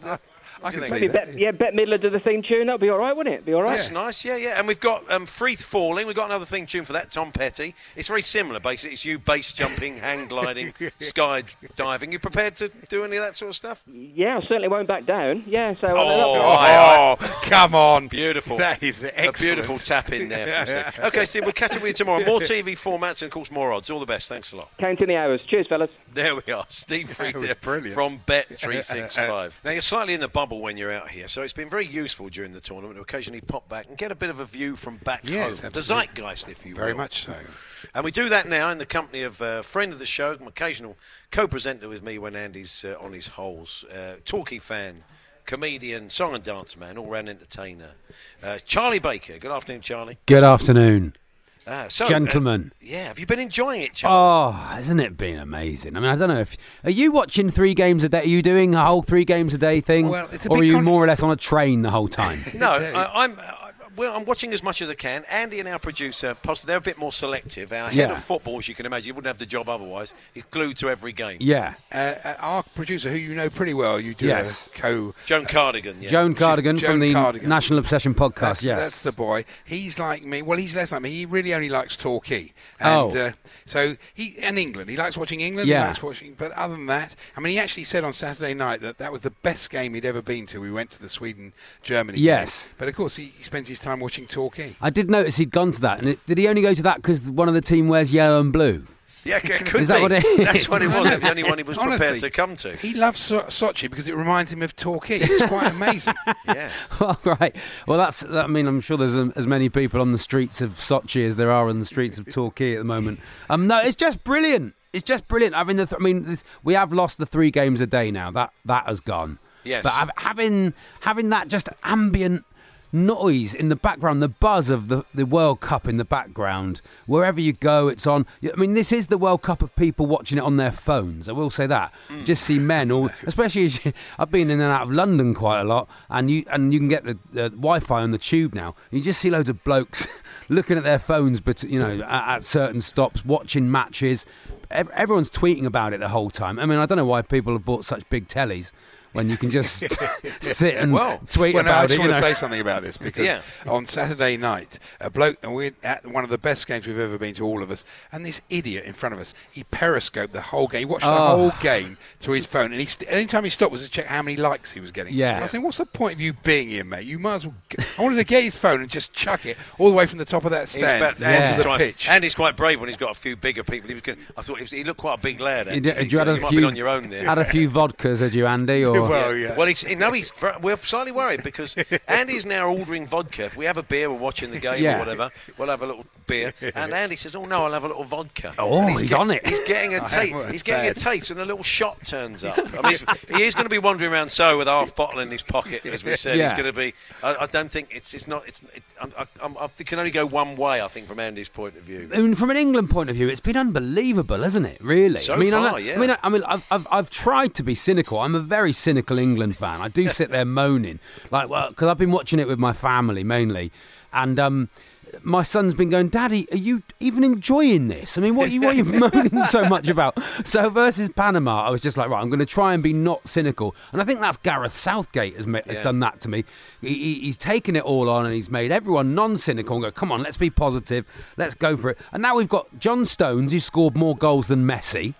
I can Maybe Bet, yeah, Bet Midler do the theme tune. That'll be all right, wouldn't it? Be all right. That's nice, yeah, yeah. And we've got um, Freeth Falling. We've got another theme tune for that, Tom Petty. It's very similar, basically. It's you base jumping, hang gliding, sky diving. You prepared to do any of that sort of stuff? Yeah, I certainly won't back down. Yeah, so. Oh, that'll be- aye, Oh, come on. Beautiful. That is A excellent. beautiful tap in there. From Okay, Steve, we'll catch up with you tomorrow. More TV formats and, of course, more odds. All the best. Thanks a lot. Counting the hours. Cheers, fellas. There we are, Steve Freeth brilliant. from Bet365. now, you're slightly in the bubble when you're out here, so it's been very useful during the tournament to occasionally pop back and get a bit of a view from back Yes, home. The zeitgeist, if you will. Very much so. And we do that now in the company of a friend of the show, an occasional co-presenter with me when Andy's uh, on his holes, uh, talkie fan, comedian, song and dance man, all-round entertainer, uh, Charlie Baker. Good afternoon, Charlie. Good afternoon, Ah, so, uh, gentlemen. yeah, have you been enjoying it, Charlie? Oh, hasn't it been amazing? I mean, I don't know if are you watching three games a day? Are you doing a whole three games a day thing, Well, it's a or are you con- more or less on a train the whole time? No, I, I'm. I, well, I'm watching as much as I can. Andy and our producer, they're a bit more selective. Our head Yeah. of football, as you can imagine, he wouldn't have the job otherwise. He's glued to every game. yeah, Uh, uh, our producer, who you know pretty well, you do Yes. a co. Joan Cardigan, yeah. Joan Cardigan Joan from the Cardigan. National Obsession podcast. That's, yes, that's the boy. He's like me. Well, he's less like me. He really only likes Torquay. And, Oh. uh, so he and England. He likes watching England. Yeah. He likes watching. But other than that, I mean, he actually said on Saturday night that that was the best game he'd ever been to. We went to the Sweden Germany. Yes. Game. But of course, he, he spends his time watching Torquay. I did notice he'd gone to that, and it, did he only go to that because one of the team wears yellow and blue? Yeah, could Is that be. what it That's what it is? was. the only one he was Honestly, prepared to come to. He loves so- Sochi because it reminds him of Torquay. It's quite amazing. Yeah. All right. Well, that's. I mean, I'm sure there's um, as many people on the streets of Sochi as there are on the streets of Torquay at the moment. Um, no, it's just brilliant. It's just brilliant. I mean, the th- I mean, this, we have lost the three games a day now. That that has gone. Yes. But hav- having having that just ambient noise in the background, the buzz of the, the World Cup in the background, wherever you go, it's on. I mean, this is the World Cup of people watching it on their phones. I will say that. Mm. Just see men, all, especially as you, I've been in and out of London quite a lot, and you and you can get the, the Wi-Fi on the tube now. You just see loads of blokes looking at their phones, but you know, at, at certain stops, watching matches. Everyone's tweeting about it the whole time. I mean, I don't know why people have bought such big tellies when you can just sit and Well, tweet well, no, about I it. just you want to know. say something about this because Yeah. on Saturday night, a bloke, and we're at one of the best games we've ever been to, all of us, and this idiot in front of us, he periscoped the whole game. He watched the Oh. whole game through his phone, and he st- anytime he stopped was to check how many likes he was getting. Yeah. I was thinking, what's the point of you being here, mate? You might as well. Get- I wanted to get his phone and just chuck it all the way from the top of that He's stand about- Yeah. Andy's onto the twice- pitch. Andy's quite brave when he's got a few bigger people. He was gonna, I thought he, was, he looked quite a big lad. You, did, you had so a you might few be on your own there. Had a few vodkas, had you, Andy? Or well, yeah. Well, he's, no, he's. We're slightly worried because Andy's now ordering vodka. If we have a beer, we're watching the game Yeah. or whatever. We'll have a little beer, and Andy says, "Oh no, I'll have a little vodka." Oh, And he's on it. He's getting a I taste. know, He's it's getting bad. a taste, and a little shot turns up. I mean, he's, he is going to be wandering around so with a half bottle in his pocket, as we said. He's going to be. I, I don't think it's. It's not. It's. It, I'm, I, I'm, I, it can only go one way. I think from Andy's point of view. I mean, from an England point of view, it's been unbelievable, hasn't it? Really. So I mean, I far, know- yeah. I mean, I, I mean, I've, I've, I've tried to be cynical. I'm a very cynical England fan. I do sit there moaning, like, well, because I've been watching it with my family mainly, and um, my son's been going, Daddy, are you even enjoying this? I mean, what are you, what are you moaning so much about? So versus Panama, I was just like, right, I'm going to try and be not cynical, and I think that's Gareth Southgate has, ma- has done that to me. He, he, he's taken it all on and he's made everyone non-cynical and go, come on, let's be positive, let's go for it. And now we've got John Stones, who scored more goals than Messi.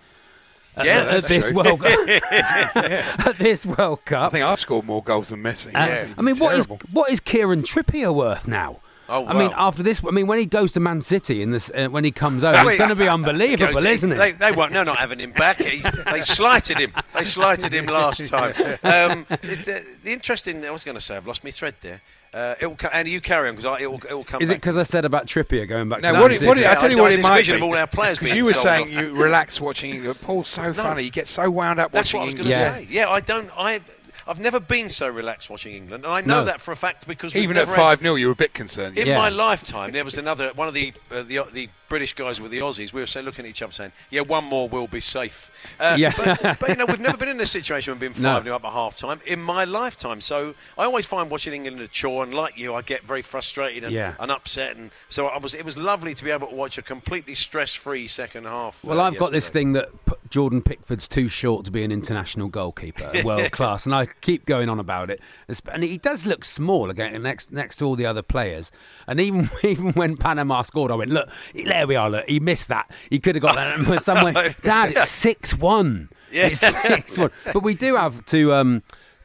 At- Yeah, at, that's this true. World at this World Cup, I think I've scored more goals than Messi. Uh, Yeah. I mean, what is Terrible. what is Kieran Trippier worth now? Oh, I mean, after this, I mean, when he goes to Man City in this, uh, when he comes over, it's going to be unbelievable, Goes- isn't They, it? they won't. No, not having him back. He's, they slighted him. They slighted him last time. Um, uh, the interesting. I was going to say I've lost my thread there. Uh, it'll co- and you carry on because it'll, it'll come. Is it because I said about Trippier going back No, to what Man it, what it, I tell you I- what I it might vision be. of all our players Because you were saying you relax watching England. Paul's so funny. He gets so wound up That's watching what I was going to Yeah. say. Yeah, I don't. I. I've never been so relaxed watching England, and I know No. that for a fact because Even at five 0 you were a bit concerned. In Yeah. my lifetime, there was another one of the uh, the the British guys with the Aussies. We were saying, looking at each other, saying, "Yeah, one more will be safe." Uh, Yeah. but, but you know, we've never been in this situation been No. five 0 up at half time in my lifetime. So I always find watching England a chore, and like you, I get very frustrated and, Yeah. and upset. And so I was. It was lovely to be able to watch a completely stress-free second half. Well, uh, I've got this thing that P- Jordan Pickford's too short to be an international goalkeeper, world class, and I keep going on about it. And he does look small again next next to all the other players. And even even when Panama scored, I went, "Look, there we are. Look, he missed that. He could have got that somewhere." Dad, it's six one. Yeah. It's six one. But we do have to. Um,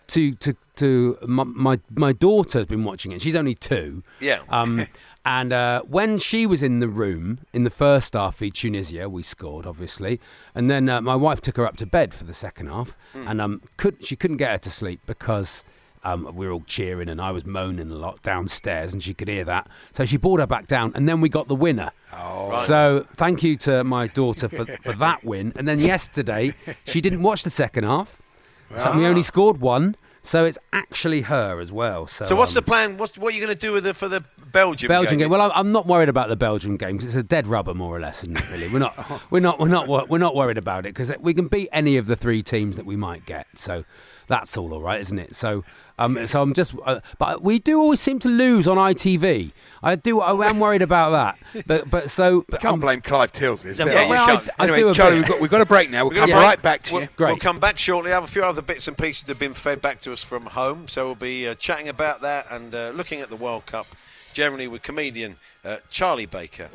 to to to my, my my daughter's been watching it. She's only two. Yeah. Um, and uh, when she was in the room in the first half v Tunisia, we scored obviously, and then uh, my wife took her up to bed for the second half, and um, could she couldn't get her to sleep because. Um, we were all cheering and I was moaning a lot downstairs and she could hear that. So she brought her back down and then we got the winner. Oh. So thank you to my daughter for, for that win. And then yesterday she didn't watch the second half. So we only scored one. So it's actually her as well. So, So what's um, the plan? What's what are you going to do with the for the Belgium Belgian game? game. Well, I'm- I'm not worried about the Belgian game because it's a dead rubber, more or less, isn't it? Really, we're not, we're not, we're not, we're not worried about it because we can beat any of the three teams that we might get. So that's all, all right, isn't it? So, um, so I'm just, uh, but we do always seem to lose on ITV. I do, I am worried about that. But, but so, but Can't I'm- blame Clive Tyldesley. Yeah, Yeah, well, you I- shan't. I anyway, do Charlie, we've got, we've got a break now. We'll We're come gonna right back to we'll, you. Great. We'll come back shortly. I have a few other bits and pieces that have been fed back to us from home, so we'll be uh, chatting about that and uh, looking at the World Cup generally with comedian uh, Charlie Baker.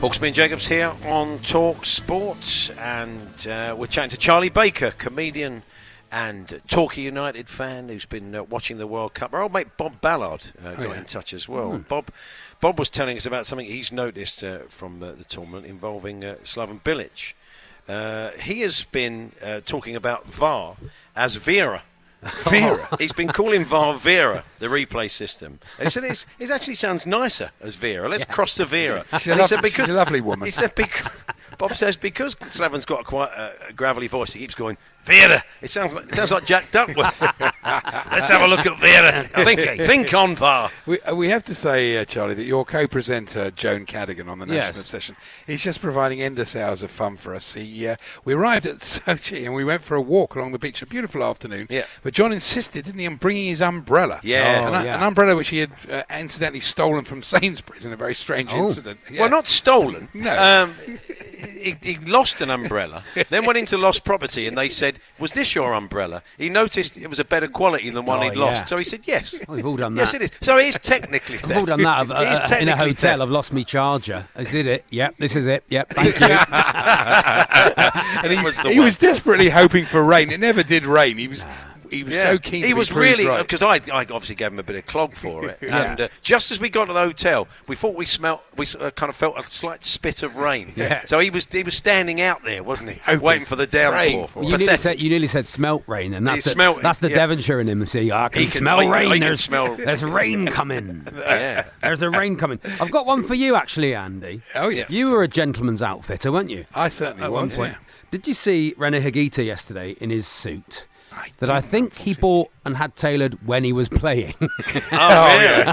Hawksbee and Jacobs here on Talk Sports, and uh, we're chatting to Charlie Baker, comedian and Torquay United fan who's been uh, watching the World Cup. Our old mate Bob Ballard uh, got in touch as well. Bob, Bob was telling us about something he's noticed uh, from uh, the tournament involving uh, Slaven Bilic. Uh, he has been uh, talking about VAR as Vera. Vera. He's been calling VAR Vera, the replay system. And he said it's, it actually sounds nicer as Vera. Let's cross to Vera. She's a he lovely- she's a lovely woman. He said because Bob says because Slaven's got a quite uh, a gravelly voice, he keeps going Vera. It sounds like it sounds like Jack Duckworth. Let's have a look at Vera. Think, think on VAR. We, uh, we have to say, uh, Charlie, that your co-presenter Joan Cadigan on the National Yes. Obsession is just providing endless hours of fun for us. He, uh, we arrived at Sochi and we went for a walk along the beach, a beautiful afternoon. Yeah. But John insisted, didn't he, on bringing his umbrella? Yeah. an, Oh, yeah. an umbrella which he had uh, incidentally stolen from Sainsbury's in a very strange Oh. incident. Yeah. Well, not stolen. No. Um, he, he lost an umbrella, then went into lost property, and they said, "Was this your umbrella?" He noticed it was a better quality than one Oh, he'd lost, so he said, "Yes." Oh, we've all done that. Yes, it is. So it is technically theft. I've all done that I've, It is uh, in a hotel. theft. I've lost my charger. Is it it? Yep, this is it. Yep, thank you. and he, was the he was desperately hoping for rain. It never did rain. He was he was Yeah. so keen. He to was proved really right. because I, I obviously gave him a bit of clog for it, Yeah. and uh, just as we got to the hotel, we thought we smelt, we uh, kind of felt a slight spit of rain. Yeah. So he was he was standing out there, wasn't he, Hoping. waiting for the downpour. Praying for You nearly, said, you nearly said smelt rain, and that's He the, that's the yeah. Devonshire in him. See, I can, He can- smell I can- I rain. can there's, smell- there's rain coming. Yeah. There's a rain coming. I've got one for you, actually, Andy. Oh, yes. You were a gentleman's outfitter, weren't you? I certainly At one was. point. yeah. Did you see Rene Higuita yesterday in his suit? I That I think he bought and had tailored when he was playing. Oh, oh, really?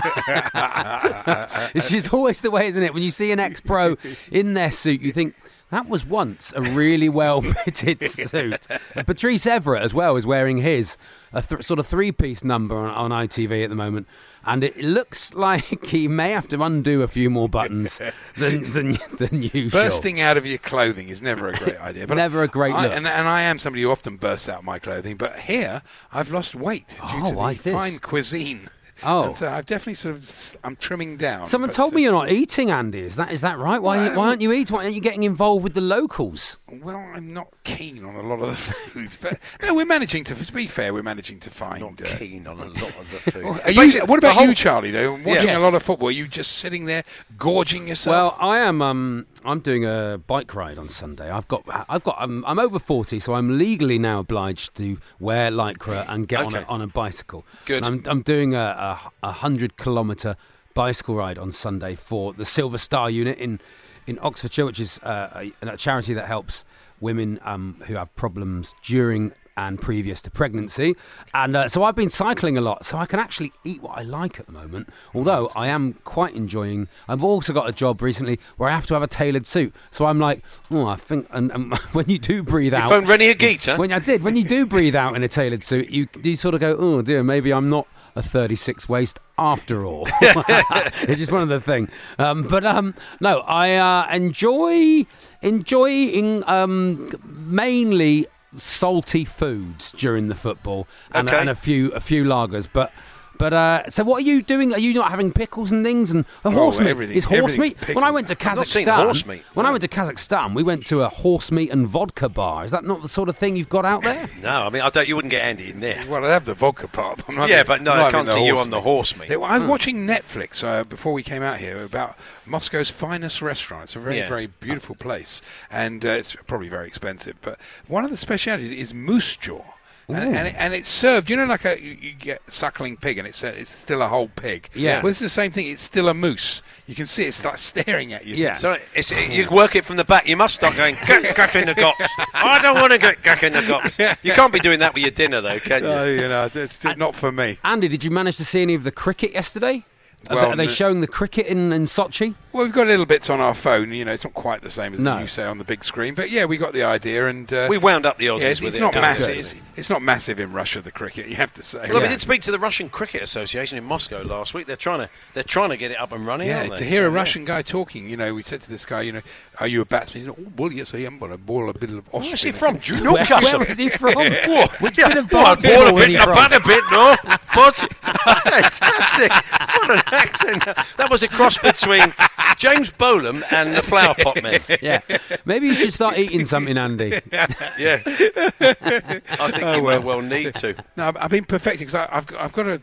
it's just always the way, isn't it? When you see an ex-pro in their suit, you think that was once a really well-fitted suit. And Patrice Evra as well is wearing his a th- sort of three-piece number on, on ITV at the moment, and it looks like he may have to undo a few more buttons than than, than usual. Bursting out of your clothing is never a great idea. But Never a great I, look. And, and I am somebody who often bursts out my clothing. But here, I've lost weight due Oh, to the fine cuisine. Oh. And so I've definitely sort of I'm trimming down. Someone told uh, me you're not eating, Andy. Is that is that right? Why Well, why aren't you eating? Why aren't you getting involved with the locals? Well, I'm not keen on a lot of the food, but no, we're managing to. To be fair, we're managing to find. Not uh, keen on a lot of the food. Are you, what about whole- you, Charlie? Though watching Yes. a lot of football, are you just sitting there gorging yourself? Well, I am. Um, I'm doing a bike ride on Sunday. I've got, I've got, I'm, I'm over forty, so I'm legally now obliged to wear lycra and get on, a, on a bicycle. Good. I'm, I'm doing a, a, a hundred kilometre bicycle ride on Sunday for the Silver Star Unit in in Oxfordshire, which is uh, a, a charity that helps women um, who have problems during and previous to pregnancy. And uh, so I've been cycling a lot, so I can actually eat what I like at the moment. Although I am quite enjoying. I've also got a job recently where I have to have a tailored suit. So I'm like, oh, I think. And, and when you do breathe You out, phoned Rene Higuita? When I did, when you do breathe out in a tailored suit, you do sort of go, oh dear, maybe I'm not a 36 waist after all. it's just one of the thing. Um, but um, no, I uh, enjoy enjoying um, mainly salty foods during the football and, Okay. and a few a few lagers, but. But uh, so, what are you doing? Are you not having pickles and things and a Oh, horse meat? everything- Is horse everything's meat? When I went to I've not seen Kazakhstan, horse meat, when I went to Kazakhstan, we went to a horse meat and vodka bar. Is that not the sort of thing you've got out there? No, I mean, I don't. You wouldn't get Andy in there. Well, I'd have the vodka part. but I'm not Yeah, having- but no, I'm I can't see you horse on the horse meat. Yeah, I was Hmm. watching Netflix uh, before we came out here about Moscow's finest restaurant. It's a very, Yeah. very beautiful place, and uh, it's probably very expensive. But one of the specialities is moose jaw. And, mm. and, it, and it's served, you know, like a you, you get suckling pig, and it's a, it's still a whole pig. Yeah. well, it's the same thing. It's still a moose. You can see it start staring at you. Yeah. So it's, you work it from the back. You must start going gack, gack in the gox. I don't want to get gack in the gox. You can't be doing that with your dinner, though, can you? Oh, you know, it's not for me. Andy, did you manage to see any of the cricket yesterday? Are, they, are they n- showing the cricket in, in Sochi? Well, we've got little bits on our phone. You know, it's not quite the same as No. you say on the big screen, but yeah, we got the idea, and uh, We wound up the Aussies yeah, it's, with it's it. not massive. good. It's, it's not massive in Russia, the cricket. You have to say. Well, we did speak to the Russian Cricket Association in Moscow last week. They're trying to they're trying to get it up and running. Yeah, aren't they? to hear So, a yeah. Russian guy talking, you know, we said to this guy, you know, are you a batsman? He said, oh, well, yes, I am, but I ball a bit of Austrian. Where is he I from? said, Newcastle. Where is he from? Whoa. Which Yeah. bit of Well, I Baltimore bought a bit, I from? bought a bit, no, but fantastic. What an accent! That was a cross between James Bolam and the Flower Pot Men. Yeah. Maybe you should start eating something, Andy. Yeah, I think Oh, you well. may well need to. No, I've- I've been perfecting because I've got, I've got a.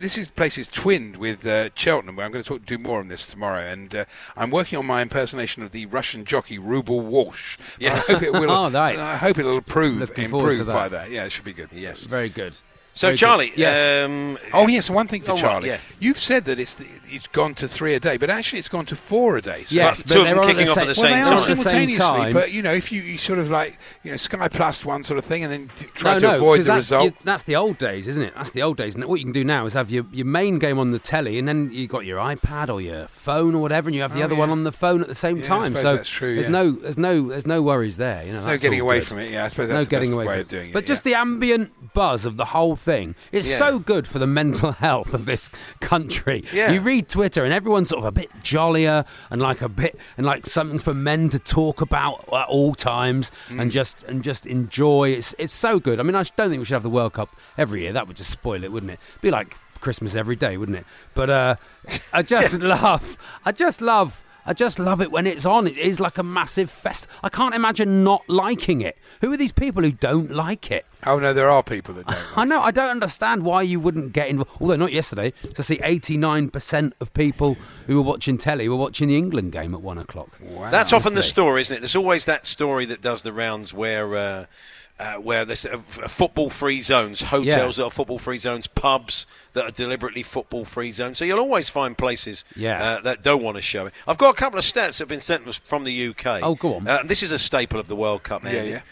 This is place is twinned with uh, Cheltenham, where I'm going to talk, do more on this tomorrow, and uh, I'm working on my impersonation of the Russian jockey Rubel Walsh. Yeah. I hope it will. Oh, right. I hope it'll improve, Looking improve that. by that. Yeah, it should be good. Yes. Very good. So, Very good. Charlie, Yes. um, Oh yes, one thing for Oh, what? Charlie. Yeah. You've said that it's the, it's gone to three a day, but actually it's gone to four a day. So Yes, But but two of they're them on at kicking the off at same- the Well, they are At same simultaneously, time. but you know, if you, you sort of like you know Sky Plus one sort of thing, and then try no, to no, avoid 'cause the that's, result. you- that's the old days, isn't it? That's the old days. And what you can do now is have your, your main game on the telly, and then you have got your iPad or your phone or whatever, and you have the Oh, other yeah. one on the phone at the same Yeah, time. suppose so that's true, There's yeah. no, there's no, there's no worries there. You know, There's no getting away from it. Yeah, I suppose that's the getting best away way from of doing it. But just the ambient buzz of the whole thing is Yeah. so good for the mental health of this country. Yeah. You read Twitter and everyone's sort of a bit jollier and like a bit and like something for men to talk about at all times Mm. and just and just enjoy. It's it's so good. I mean, I don't think we should have the World Cup every year. That would just spoil it, wouldn't it? Be like Christmas every day, wouldn't it? But uh, I just love, I just love. I just love it when it's on. It is like a massive fest. I can't imagine not liking it. Who are these people who don't like it? Oh no, there are people that don't. I know. I don't understand why you wouldn't get involved. Although not yesterday, to see eighty-nine percent of people who were watching telly were watching the England game at one o'clock. Wow. That's often the story, isn't it? There's always that story that does the rounds where. Uh, uh, where there's uh, football-free zones, hotels that are football-free zones, pubs that are deliberately football-free zones. So you'll always find places Yeah. uh, that don't want to show it. I've got a couple of stats that have been sent us from the UK. Oh, go on. Uh, this is a staple of the World Cup, Andy. yeah.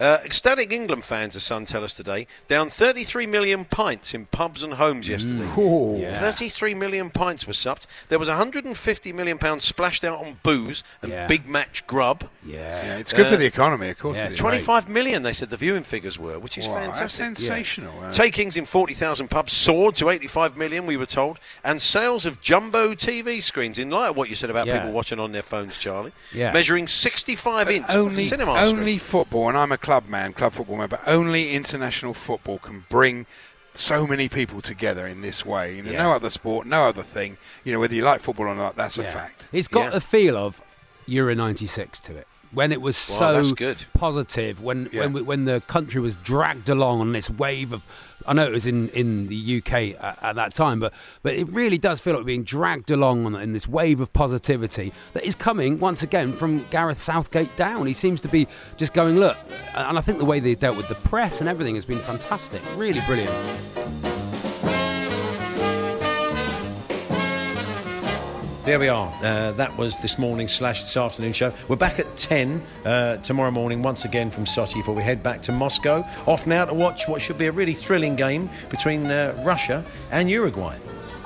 Uh, ecstatic England fans, the Sun tell us today, down 33 million pints in pubs and homes yesterday. Yeah. 33 million pints were supped. There was 150 million pounds splashed out on booze and Yeah. big match grub. Yeah. Yeah, it's good Uh, for the economy, of course. yeah, it is. 25 million, they said the viewing figures were, which is Wow, that's fantastic. sensational. uh, Takings in 40,000 pubs soared to 85 million, we were told, and sales of jumbo TV screens, in light of what you said about Yeah. people watching on their phones, Charlie, Yeah. measuring 65 inch only cinema only screen. football, and I'm a club man, club football man, but only international football can bring so many people together in this way. You know, Yeah. no other sport, no other thing. You know, whether you like football or not, that's a fact. It's got Yeah. the feel of Euro '96 to it. When it was Wow, so good. positive, when Yeah. when we- when the country was dragged along on this wave of I know it was in, in the UK at, at that time, but but it really does feel like we're being dragged along on, in this wave of positivity that is coming once again from Gareth Southgate down. He seems to be just going look, and I think the way they dealt with the press and everything has been fantastic, really brilliant. There we are. Uh, that was this morning slash this afternoon show. We're back at 10 uh, tomorrow morning once again from Sochi before we head back to Moscow. Off now to watch what should be a really thrilling game between uh, Russia and Uruguay.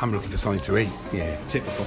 I'm looking for something to eat. Yeah, typical.